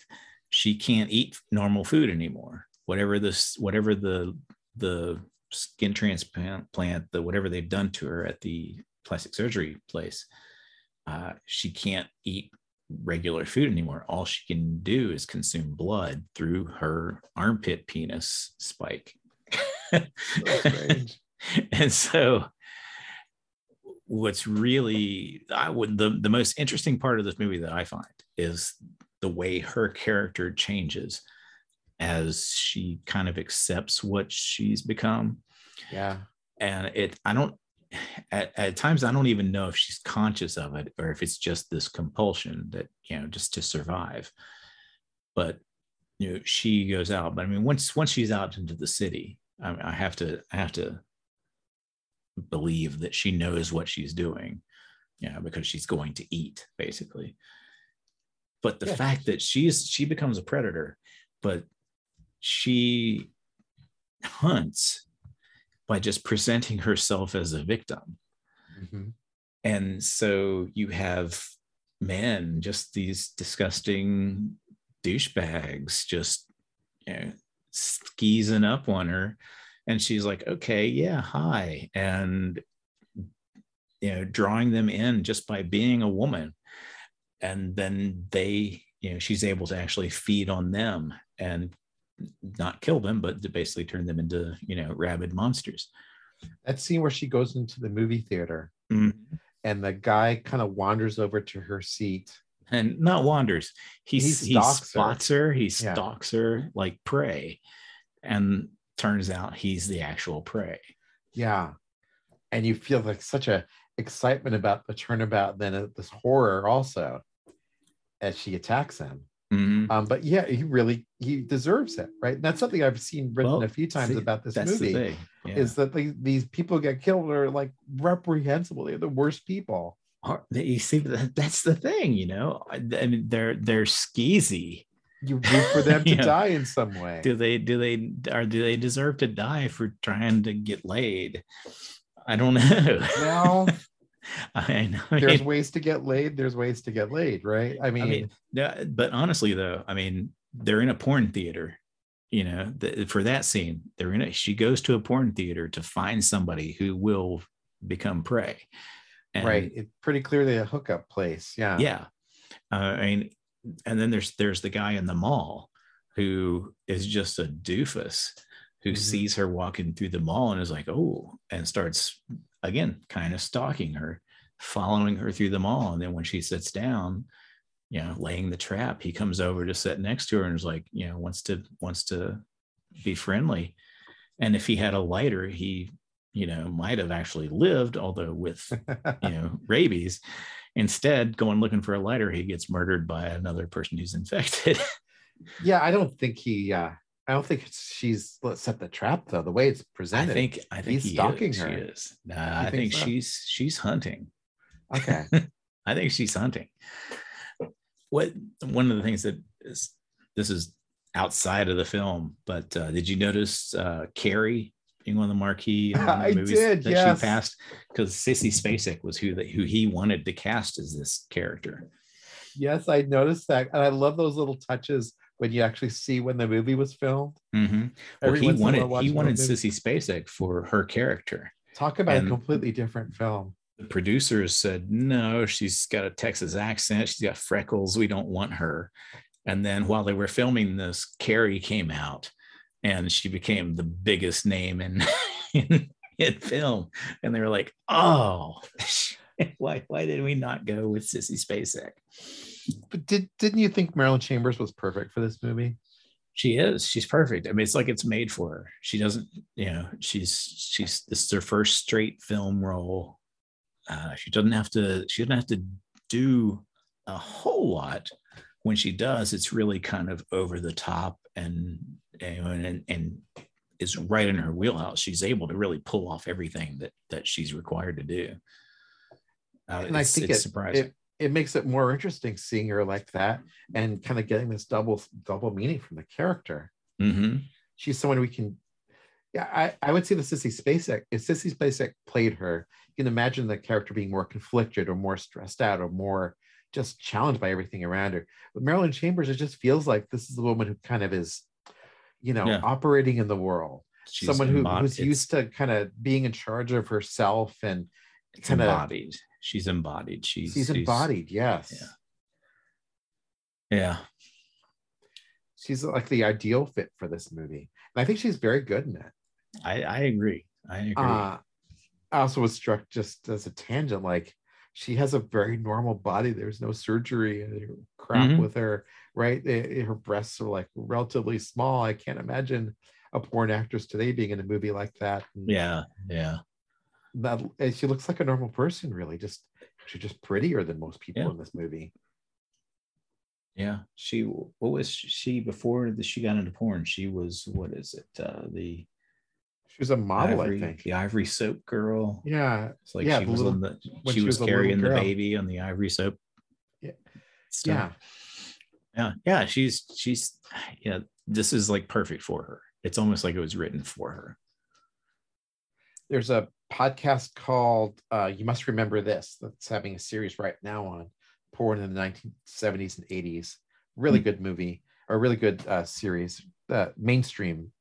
she can't eat normal food anymore whatever this whatever the the skin transplant plant the whatever they've done to her at the plastic surgery place uh, she can't eat regular food anymore. All she can do is consume blood through her armpit penis spike. And so what's really i would the, the most interesting part of this movie that i find is the way her character changes as she kind of accepts what she's become. Yeah. And it i don't at, at times i don't even know if she's conscious of it or if it's just this compulsion that you know just to survive. But you know she goes out. But i mean once once she's out into the city i, mean, I have to i have to believe that she knows what she's doing you know because she's going to eat basically. But the Yeah. fact that she's she becomes a predator but she hunts by just presenting herself as a victim. Mhm. and so you have men just these disgusting douchebags just you know skeezing up on her. And she's like okay yeah hi. And you know drawing them in just by being a woman. And then they you know she's able to actually feed on them and not kill them but to basically turn them into you know rabid monsters that scene where she goes into the movie theater Mhm. and the guy kind of wanders over to her seat. and not wanders. He He he, stalks her. spots her. He Yeah. stalks her like prey, and turns out he's the actual prey. Yeah. And you feel like such a excitement about the turnabout, then this horror also as she attacks him. Mhm. Um, but yeah, he really he deserves it, right? And that's something I've seen written Well, a few times see, about this movie. Yeah. Is that they, these people get killed are like reprehensible? They're the worst people. You see, that's the thing. You know, I, mean, they're they're skeezy. You root for them to die in some way. Do they do they or do they deserve to die for trying to get laid? I don't know. Well, I know. I there's mean, ways to get laid. There's ways to get laid, right? I mean, I mean, yeah, but honestly, though, I mean, they're in a porn theater. You know, th- for that scene, they're in a. She goes to a porn theater to find somebody who will become prey. And, right? It's pretty clearly a hookup place. Yeah. Yeah. Uh, I mean, and then there's there's the guy in the mall who is just a doofus who Mhm. sees her walking through the mall and is like, oh, and starts again kind of stalking her, following her through the mall. And then when she sits down, you know, laying the trap, he comes over to sit next to her and is like, you know, wants to wants to be friendly. And if he had a lighter, he, you know, might have actually lived, although with you know rabies instead going looking for a lighter he gets murdered by another person who's infected yeah, I don't think he. uh I don't think she's set the trap though. The way it's presented, i think i think He's he stalking is, she her. is nah, i think so? she's she's hunting Okay. i think she's hunting what one of the things that is this is outside of the film but uh, did you notice uh carrie being on the marquee in one of the I movies did, that yes. she passed because sissy spacek was who that who he wanted to cast as this character yes, I noticed that, and I love those little touches when you actually see when the movie was filmed. hmm Well, he once in a while wanted he wanted Sissy Spacek for her character. Talk about and- a completely different film. The producers said no, she's got a Texas accent, she's got freckles, we don't want her. And then while they were filming this, Carrie came out, and she became the biggest name in in, in film. And they were like, "Oh, why why did we not go with Sissy Spacek?" But did didn't you think Marilyn Chambers was perfect for this movie? She is. She's perfect. I mean, it's like it's made for her. She doesn't, you know, she's she's this is her first straight film role. Uh, she doesn't have to. She doesn't have to do a whole lot. When she does, it's really kind of over the top and and and, and is right in her wheelhouse. She's able to really pull off everything that that she's required to do. Uh, and I think it's it, surprising. it it makes it more interesting seeing her like that and kind of getting this double double meaning from the character. Mhm. She's someone we can. Yeah, I, I would say the Sissy Spacek. If Sissy Spacek played her, you can imagine the character being more conflicted or more stressed out or more just challenged by everything around her. But Marilyn Chambers, it just feels like this is the woman who kind of is, you know, Yeah. operating in the world. She's someone who, embod- who's used to kind of being in charge of herself and kind of embodied. She's embodied. She's, she's embodied. Yes. yeah. Yeah. she's like the ideal fit for this movie and i think she's very good in it I, I agree. I agree. uh, i also was struck just as a tangent like she has a very normal body there's no surgery or crap Mhm. with her right her breasts are like relatively small i can't imagine a porn actress today being in a movie like that And yeah. Yeah. That and she looks like a normal person really just she's just prettier than most people Yeah. in this movie Yeah. She, what was she before the, she got into porn? She was, what is it? Uh, the she was a model ivory, i think the ivory soap girl. yeah It's like Yeah, she was little- on the, she, she was, was carrying the baby on the ivory soap. Yeah. stuff. yeah Yeah. Yeah. She's, she's, yeah, this is like perfect for her. It's almost like it was written for her. there's a podcast called uh, You Must Remember This that's having a series right now on porn in the 1970s and 80s. Really Hmm. good movie, or really good uh, series, uh, mainstream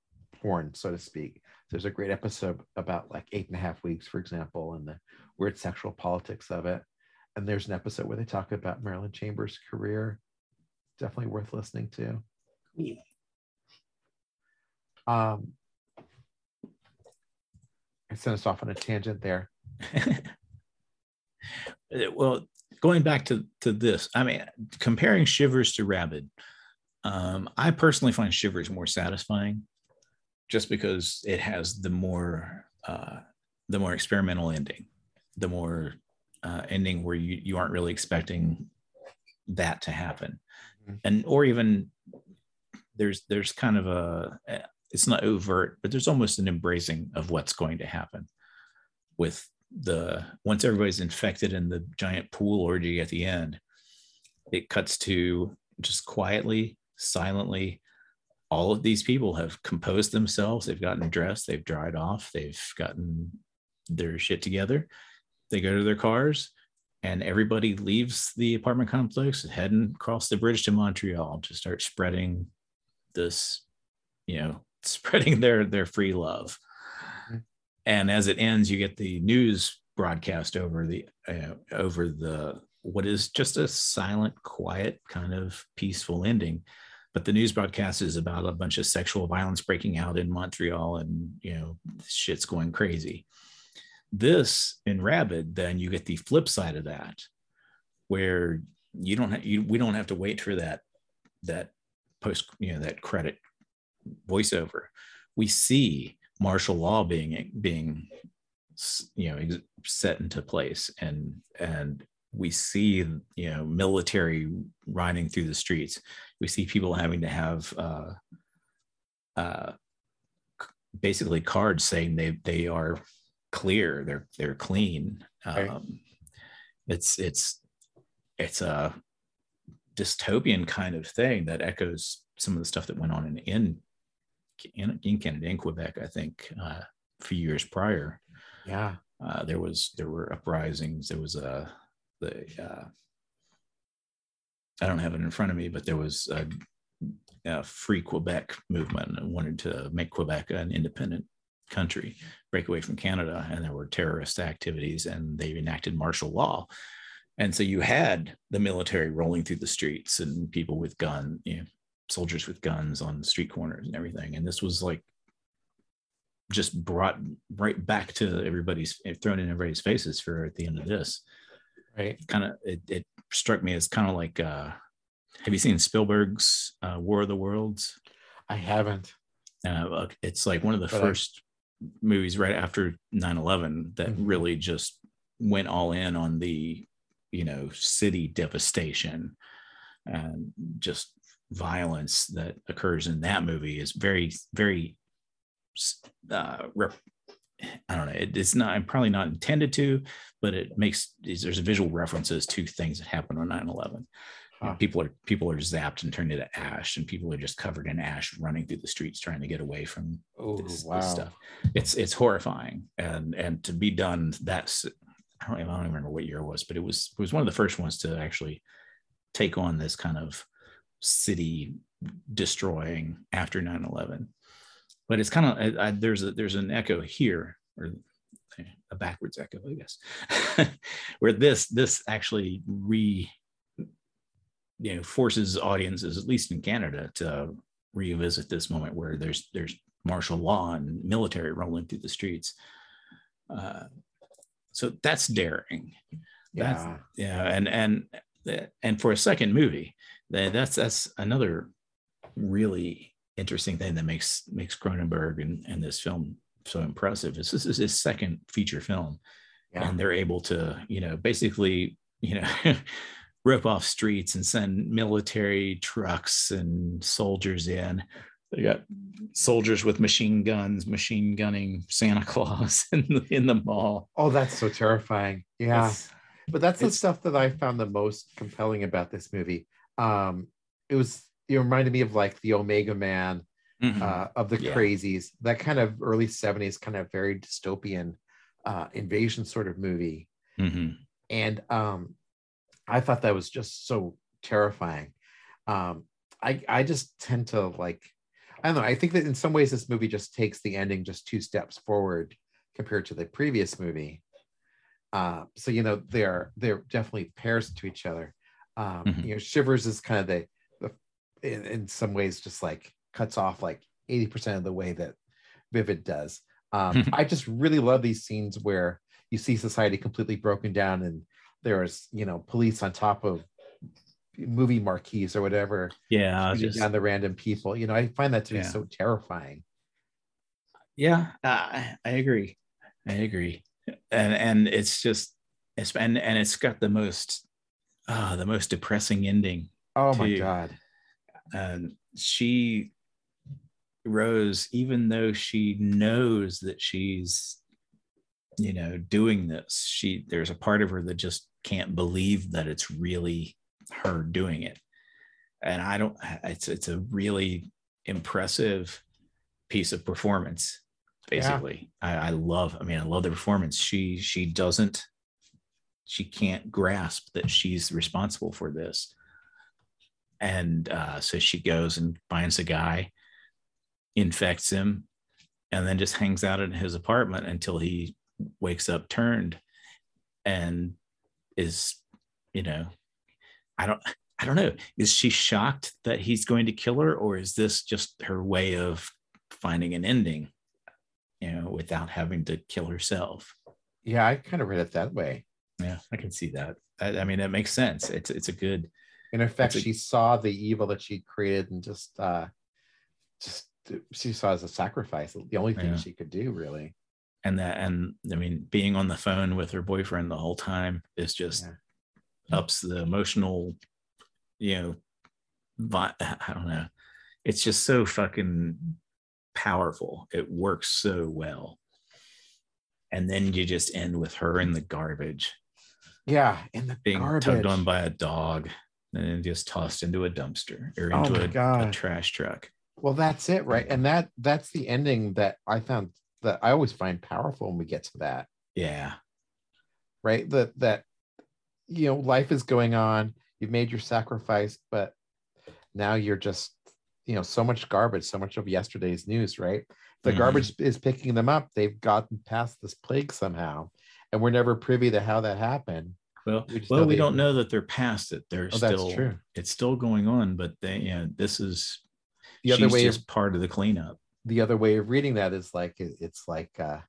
porn, so to speak. There's a great episode about like eight and a half weeks, for example, and the weird sexual politics of it. And there's an episode where they talk about Marilyn Chambers' career. Definitely worth listening to. Um, I sent us off on a tangent there. Well, going back to to this, I mean, comparing Shivers to Rabid, um, I personally find Shivers more satisfying, just because it has the more uh, the more experimental ending, the more uh, ending where you you aren't really expecting that to happen, mm-hmm. and or even there's there's kind of a it's not overt, but there's almost an embracing of what's going to happen with the once everybody's infected in the giant pool orgy at the end, it cuts to just quietly, silently. All of these people have composed themselves. They've gotten dressed. They've dried off. They've gotten their shit together. They go to their cars, and everybody leaves the apartment complex, heading across the bridge to Montreal to start spreading this, you know, spreading their their free love. And as it ends you get the news broadcast over the uh, over the what is just a silent quiet kind of peaceful ending. But the news broadcast is about a bunch of sexual violence breaking out in montreal and you know shit's going crazy. This in rabid then you get the flip side of that where you don't have you, we don't have to wait for that that post you know that credit voiceover. We see martial law being being you know set into place and and we see you know military riding through the streets. We see people having to have uh, uh, basically cards saying they they are clear they're they're clean. Right. um, it's it's it's a dystopian kind of thing that echoes some of the stuff that went on in in in, in Canada, in Quebec, I think, uh, a few years prior. Yeah, uh, there was there were uprisings. There was a the uh, I don't have it in front of me, but there was a, a free Quebec movement and wanted to make Quebec an independent country, break away from Canada, and there were terrorist activities, and they enacted martial law. And so you had the military rolling through the streets and people with gun, you know, soldiers with guns on street corners and everything. And this was like just brought right back to everybody's thrown in everybody's faces for at the end of this. Right. Kind of it, it struck me as kind of like uh have you seen Spielberg's uh, War of the Worlds? I haven't. Uh, it's like one of the but first I... movies right after 9-11 that mm-hmm. really just went all in on the you know city devastation and just violence that occurs in that movie is very very uh, rep- I don't know. It, it's not. I'm probably not intended to, but it makes there's visual references to things that happened on 9/11. Huh. People are people are zapped and turned into ash, and people are just covered in ash, running through the streets trying to get away from oh, this, wow. this stuff. It's it's horrifying, and and to be done that's I don't, I don't even remember what year it was, but it was it was one of the first ones to actually take on this kind of city destroying after 9-11 but it's kind of there's a there's an echo here or a backwards echo i guess where this this actually re you know forces audiences at least in canada to revisit this moment where there's there's martial law and military rolling through the streets. Uh, so that's daring. Yeah. that's, yeah and and and for a second movie that's that's another really interesting thing that makes makes Cronenberg and, and this film so impressive. Is this is his second feature film, yeah. and they're able to you know basically you know rip off streets and send military trucks and soldiers in. They got soldiers with machine guns, machine gunning Santa Claus in the, in the mall. Oh, that's so terrifying. Yeah. It's, but that's the stuff that I found the most compelling about this movie um it was it reminded me of like the omega man mm-hmm. uh, of the yeah. crazies that kind of early 70s kind of very dystopian uh invasion sort of movie mm-hmm. and um i thought that was just so terrifying um i i just tend to like i don't know i think that in some ways this movie just takes the ending just two steps forward compared to the previous movie uh so you know they're they're definitely pairs to each other um, mm-hmm. You know, Shivers is kind of the, the in, in, some ways just like cuts off like 80% of the way that Vivid does. Um, I just really love these scenes where you see society completely broken down and there's you know police on top of movie marquees or whatever yeah just, down the random people you know i find that to be Yeah. so terrifying yeah I, I agree i agree and and it's just it's and and it's got the most uh the most depressing ending oh my god. And she rose even though she knows that she's you know doing this she there's a part of her that just can't believe that it's really her doing it. And i don't it's it's a really impressive piece of performance basically. I, I love i mean i love the performance. She she doesn't she can't grasp that she's responsible for this. And uh, so she goes and finds a guy infects him and then just hangs out in his apartment until he wakes up turned and is you know i don't i don't know. Is she shocked that he's going to kill her or is this just her way of finding an ending you know without having to kill herself? Yeah i kind of read it that way yeah i can see that. I, I mean that makes sense. It's it's a good in effect a- she saw the evil that she created and just uh just she saw it as a sacrifice the only thing Yeah. she could do really. And that and i mean being on the phone with her boyfriend the whole time is just Yeah. ups the emotional you know vi- i don't know. It's just so fucking powerful. It works so well. And then you just end with her in the garbage yeah in the being garbage tugged on by a dog and then just tossed into a dumpster or Oh into my a, a trash truck. Well that's it right? And that that's the ending that i found that i always find powerful when we get to that. Yeah. Right? That that you know life is going on. You've made your sacrifice but now you're just you know so much garbage so much of yesterday's news right? The Mhm. garbage is picking them up they've gotten past this plague somehow. And we're never privy to how that happened well We well we don't know that they're past it. They're oh that's still true. it's still going on but they you know this is the other way just of, part of the cleanup. The other way of reading that is like it's like uh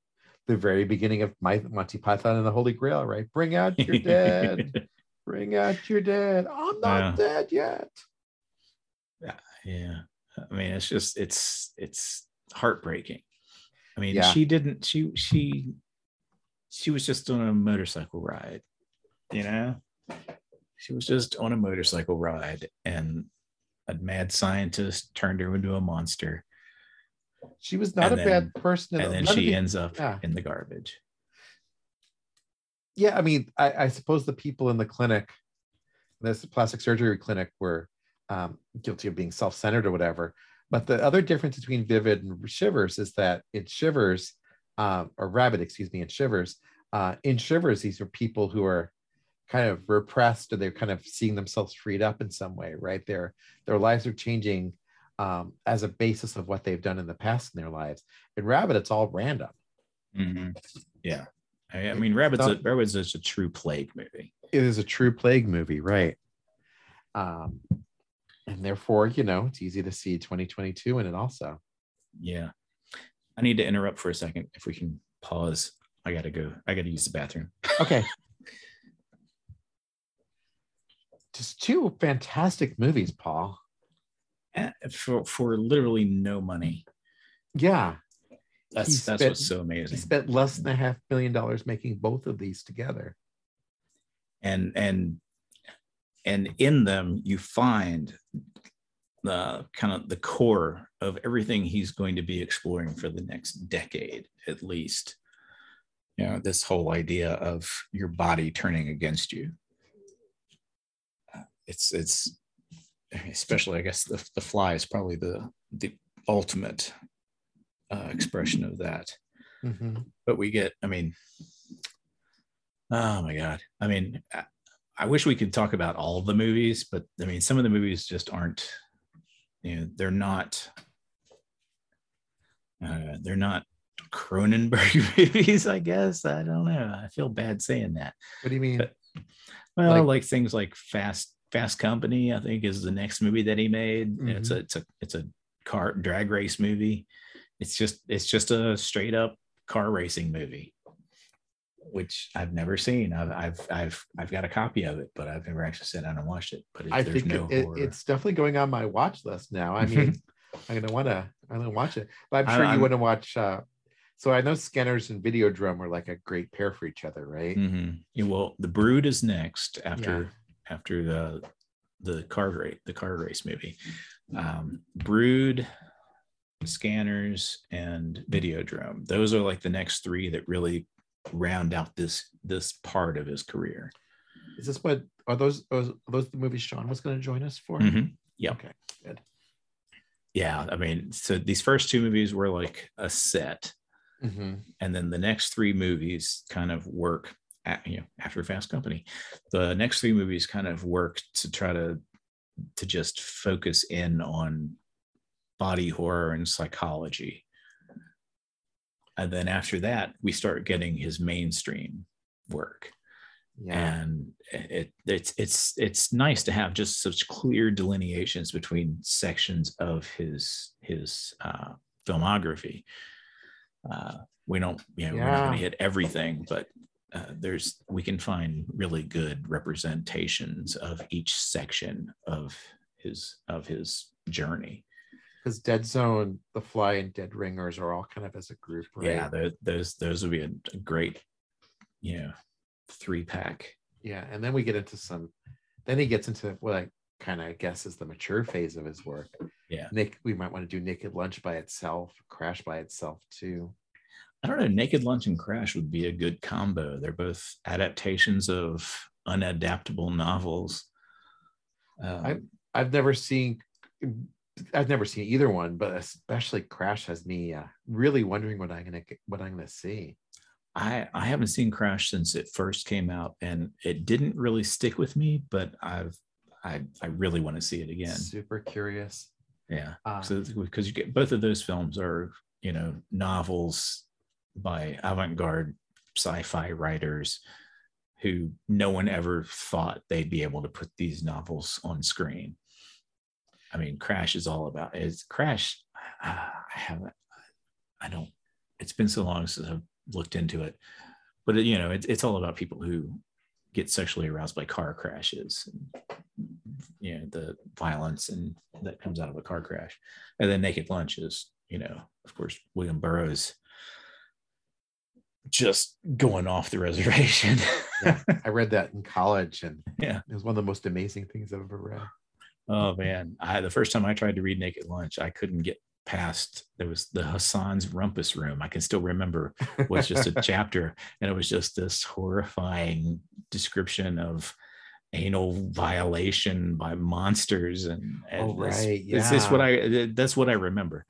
the very beginning of my monty python and the holy grail right? Bring out your dead. Bring out your dead. I'm not Yeah. dead yet. Yeah yeah. i mean it's just it's it's heartbreaking. I mean Yeah. she didn't she she she was just on a motorcycle ride you know she was just on a motorcycle ride and a mad scientist turned her into a monster she was not And a then- bad person and then she ends up yeah. in the garbage yeah, I mean, I, I suppose the people in the clinic, this plastic surgery clinic, were um, guilty of being self-centered or whatever. But the other difference between Vivid and Shivers is that in Shivers, um, or Rabid, excuse me, in Shivers, uh, in Shivers, these are people who are kind of repressed, or they're kind of seeing themselves freed up in some way, right? Their their lives are changing um, as a basis of what they've done in the past in their lives. In Rabid, it's all random. Mhm. yeah I, I mean Rabid's not- Rabid's is a true plague movie it is a true plague movie, right? Um, and therefore, you know, it's easy to see 2022 in it also. yeah i need to interrupt for a second if we can pause i gotta go i gotta use the bathroom Okay. Just two fantastic movies, Paul. Eh, for for literally no money. Yeah. That's He that's spent- what's so amazing. He spent less than a half million dollars making both of these together. and and and in them you find the kind of the core of everything he's going to be exploring for the next decade at least. You know, this whole idea of your body turning against you. It's it's especially I guess the the fly is probably the the ultimate uh, expression of that. Mhm. but we get i mean oh my god i mean I, I wish we could talk about all the movies but i mean some of the movies just aren't you know they're not uh, they're not cronenberg movies i guess i don't know i feel bad saying that What do you mean? But- well Like- like, things like fast fast company i think is the next movie that he made it's a it's a it's a car drag race movie it's just it's just a straight up car racing movie which I've never seen. I've, I've I've I've got a copy of it, but I've never actually sat down and watched it. But I think no it, it's definitely going on my watch list now. I mean, I'm gonna want to I'm gonna watch it, but I'm sure I, you want to watch. Uh, so I know Scanners and Videodrome are like a great pair for each other, right? Mm-hmm. Yeah, well, the Brood is next after. After the the car race the car race movie. Um, Brood, Scanners, and Videodrome. Those are like the next three that really round out this this part of his career. Is this what are those are those the movies Sean was going to join us for? Mm-hmm. Yeah. Okay. Good. Yeah, I mean, so these first two movies were like a set, mm-hmm. and then the next three movies kind of work. At, you know, after Fast Company, the next three movies kind of work to try to to just focus in on body horror and psychology and then after that we start getting his mainstream work yeah. and it, it's it's it's nice to have just such clear delineations between sections of his his uh, filmography uh, we don't you know yeah. we're not going to hit everything but uh, there's we can find really good representations of each section of his of his journey because Dead Zone, The Fly, and Dead Ringers are all kind of as a group, right? Yeah, those those would be a, a great, you know, three pack. Yeah, and then we get into some. Then he gets into what I kind of guess is the mature phase of his work. Yeah, Nick, we might want to do Naked Lunch by itself, Crash by itself too. I don't know. Naked Lunch and Crash would be a good combo. They're both adaptations of unadaptable novels. Um, I've I've never seen I've never seen either one, but especially Crash has me uh, really wondering what I'm gonna what I'm gonna see. I I haven't seen Crash since it first came out, and it didn't really stick with me. But I've I I really want to see it again. Super curious. Yeah, uh, so because you get both of those films are you know novels by avant-garde sci-fi writers who no one ever thought they'd be able to put these novels on screen I mean, Crash is all about is Crash. I haven't, I don't. It's been so long since I've looked into it, but it, you know, it, it's all about people who get sexually aroused by car crashes, and, you know, the violence and that comes out of a car crash, and then Naked Lunch is, you know, of course, William Burroughs just going off the reservation. yeah, I read that in college, and yeah, it was one of the most amazing things I've ever read. Oh man, I the first time I tried to read Naked Lunch, I couldn't get past. There was the Hassan's rumpus room. I can still remember was just a chapter, and it was just this horrifying description of anal violation by monsters and, and oh, right. yeah. it's just what i that's what i remember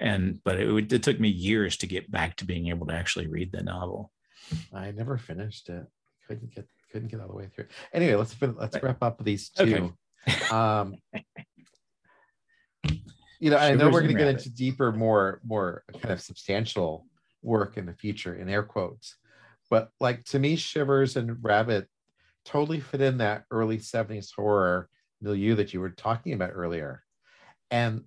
and but it, it took me years to get back to being able to actually read the novel i never finished it couldn't get couldn't get all the way through anyway let's let's wrap up these two okay. Um, you know, I know we're going to get into deeper, more, more kind of substantial work in the future, in air quotes. But like to me, Shivers and Rabid totally fit in that early 70s horror milieu that you were talking about earlier. And,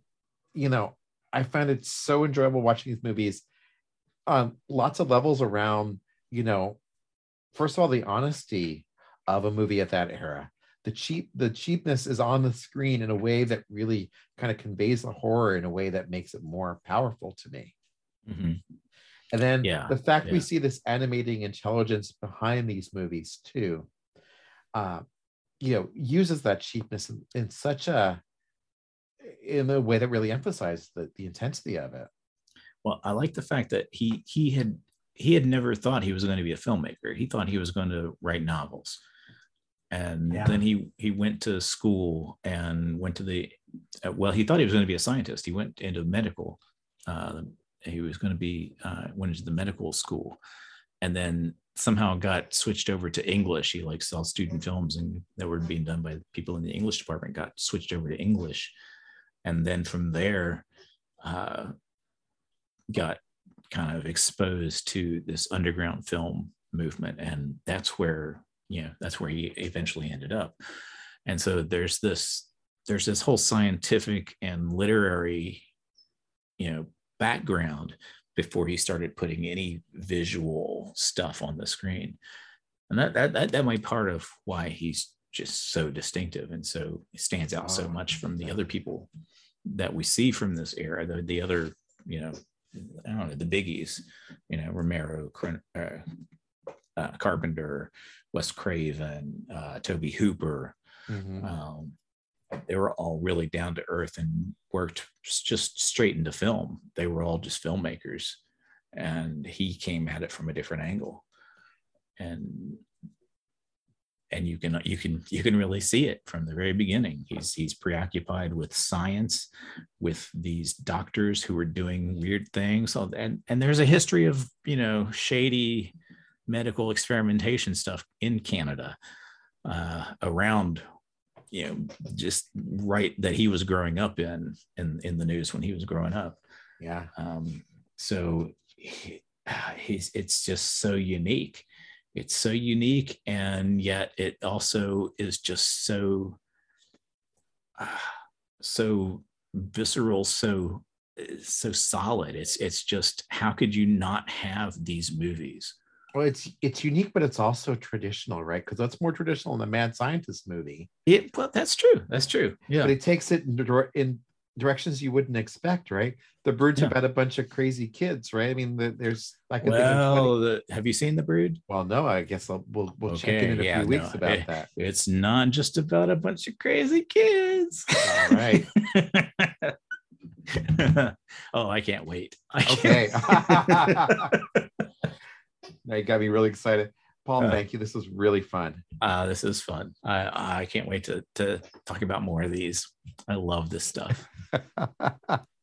you know, I find it so enjoyable watching these movies on lots of levels around, you know, first of all, the honesty of a movie at that era the cheap the cheapness is on the screen in a way that really kind of conveys the horror in a way that makes it more powerful to me mm-hmm. and then yeah, the fact yeah. we see this animating intelligence behind these movies too uh, you know uses that cheapness in, in, such a in a way that really emphasizes the, the intensity of it. Well i like the fact that he he had he had never thought he was going to be a filmmaker. He thought he was going to write novels. And yeah. then he he went to school and went to the uh, well he thought he was going to be a scientist. He went into medical uh, he was going to be uh, went into the medical school. And then somehow got switched over to english. He like saw student films and that were being done by people in the english department got switched over to english. And then from there uh, got kind of exposed to this underground film movement. And that's where you know that's where he eventually ended up. And so there's this there's this whole scientific and literary you know background before he started putting any visual stuff on the screen. And that that that, that might be part of why he's just so distinctive and so stands out so much from the other people that we see from this era. The the other, you know, I don't know, the biggies, you know, Romero, uh, uh, Carpenter, Wes Craven, uh, Tobe Hooper. Mm-hmm. Um, they were all really down to earth and worked just straight into film. They were all just filmmakers, and he came at it from a different angle, and and you can you can you can really see it from the very beginning. He's he's preoccupied with science, with these doctors who are doing weird things, and and there's a history of you know shady medical experimentation stuff in Canada uh, around you know just right that he was growing up in in in the news when he was growing up. Yeah. Um so he, he's it's just so unique. It's so unique and yet it also is just so uh, so visceral so so solid. It's it's just how could you not have these movies well, it's it's unique, but it's also traditional, right? Because that's more traditional in the Mad Scientist movie. It well, that's true. That's true. Yeah, but it takes it in, in directions you wouldn't expect, right? The Brood's yeah. about a bunch of crazy kids, right? I mean, the, there's like well, the, have you seen the Brood? Well, no, I guess I'll, we'll we'll okay, check in in a yeah, few weeks no, about it, that. It's not just about a bunch of crazy kids. All right. oh, I can't wait. I okay. You got me really excited. Paul, uh, thank you. This was really fun. Uh, this is fun. I, I can't wait to, to talk about more of these. I love this stuff.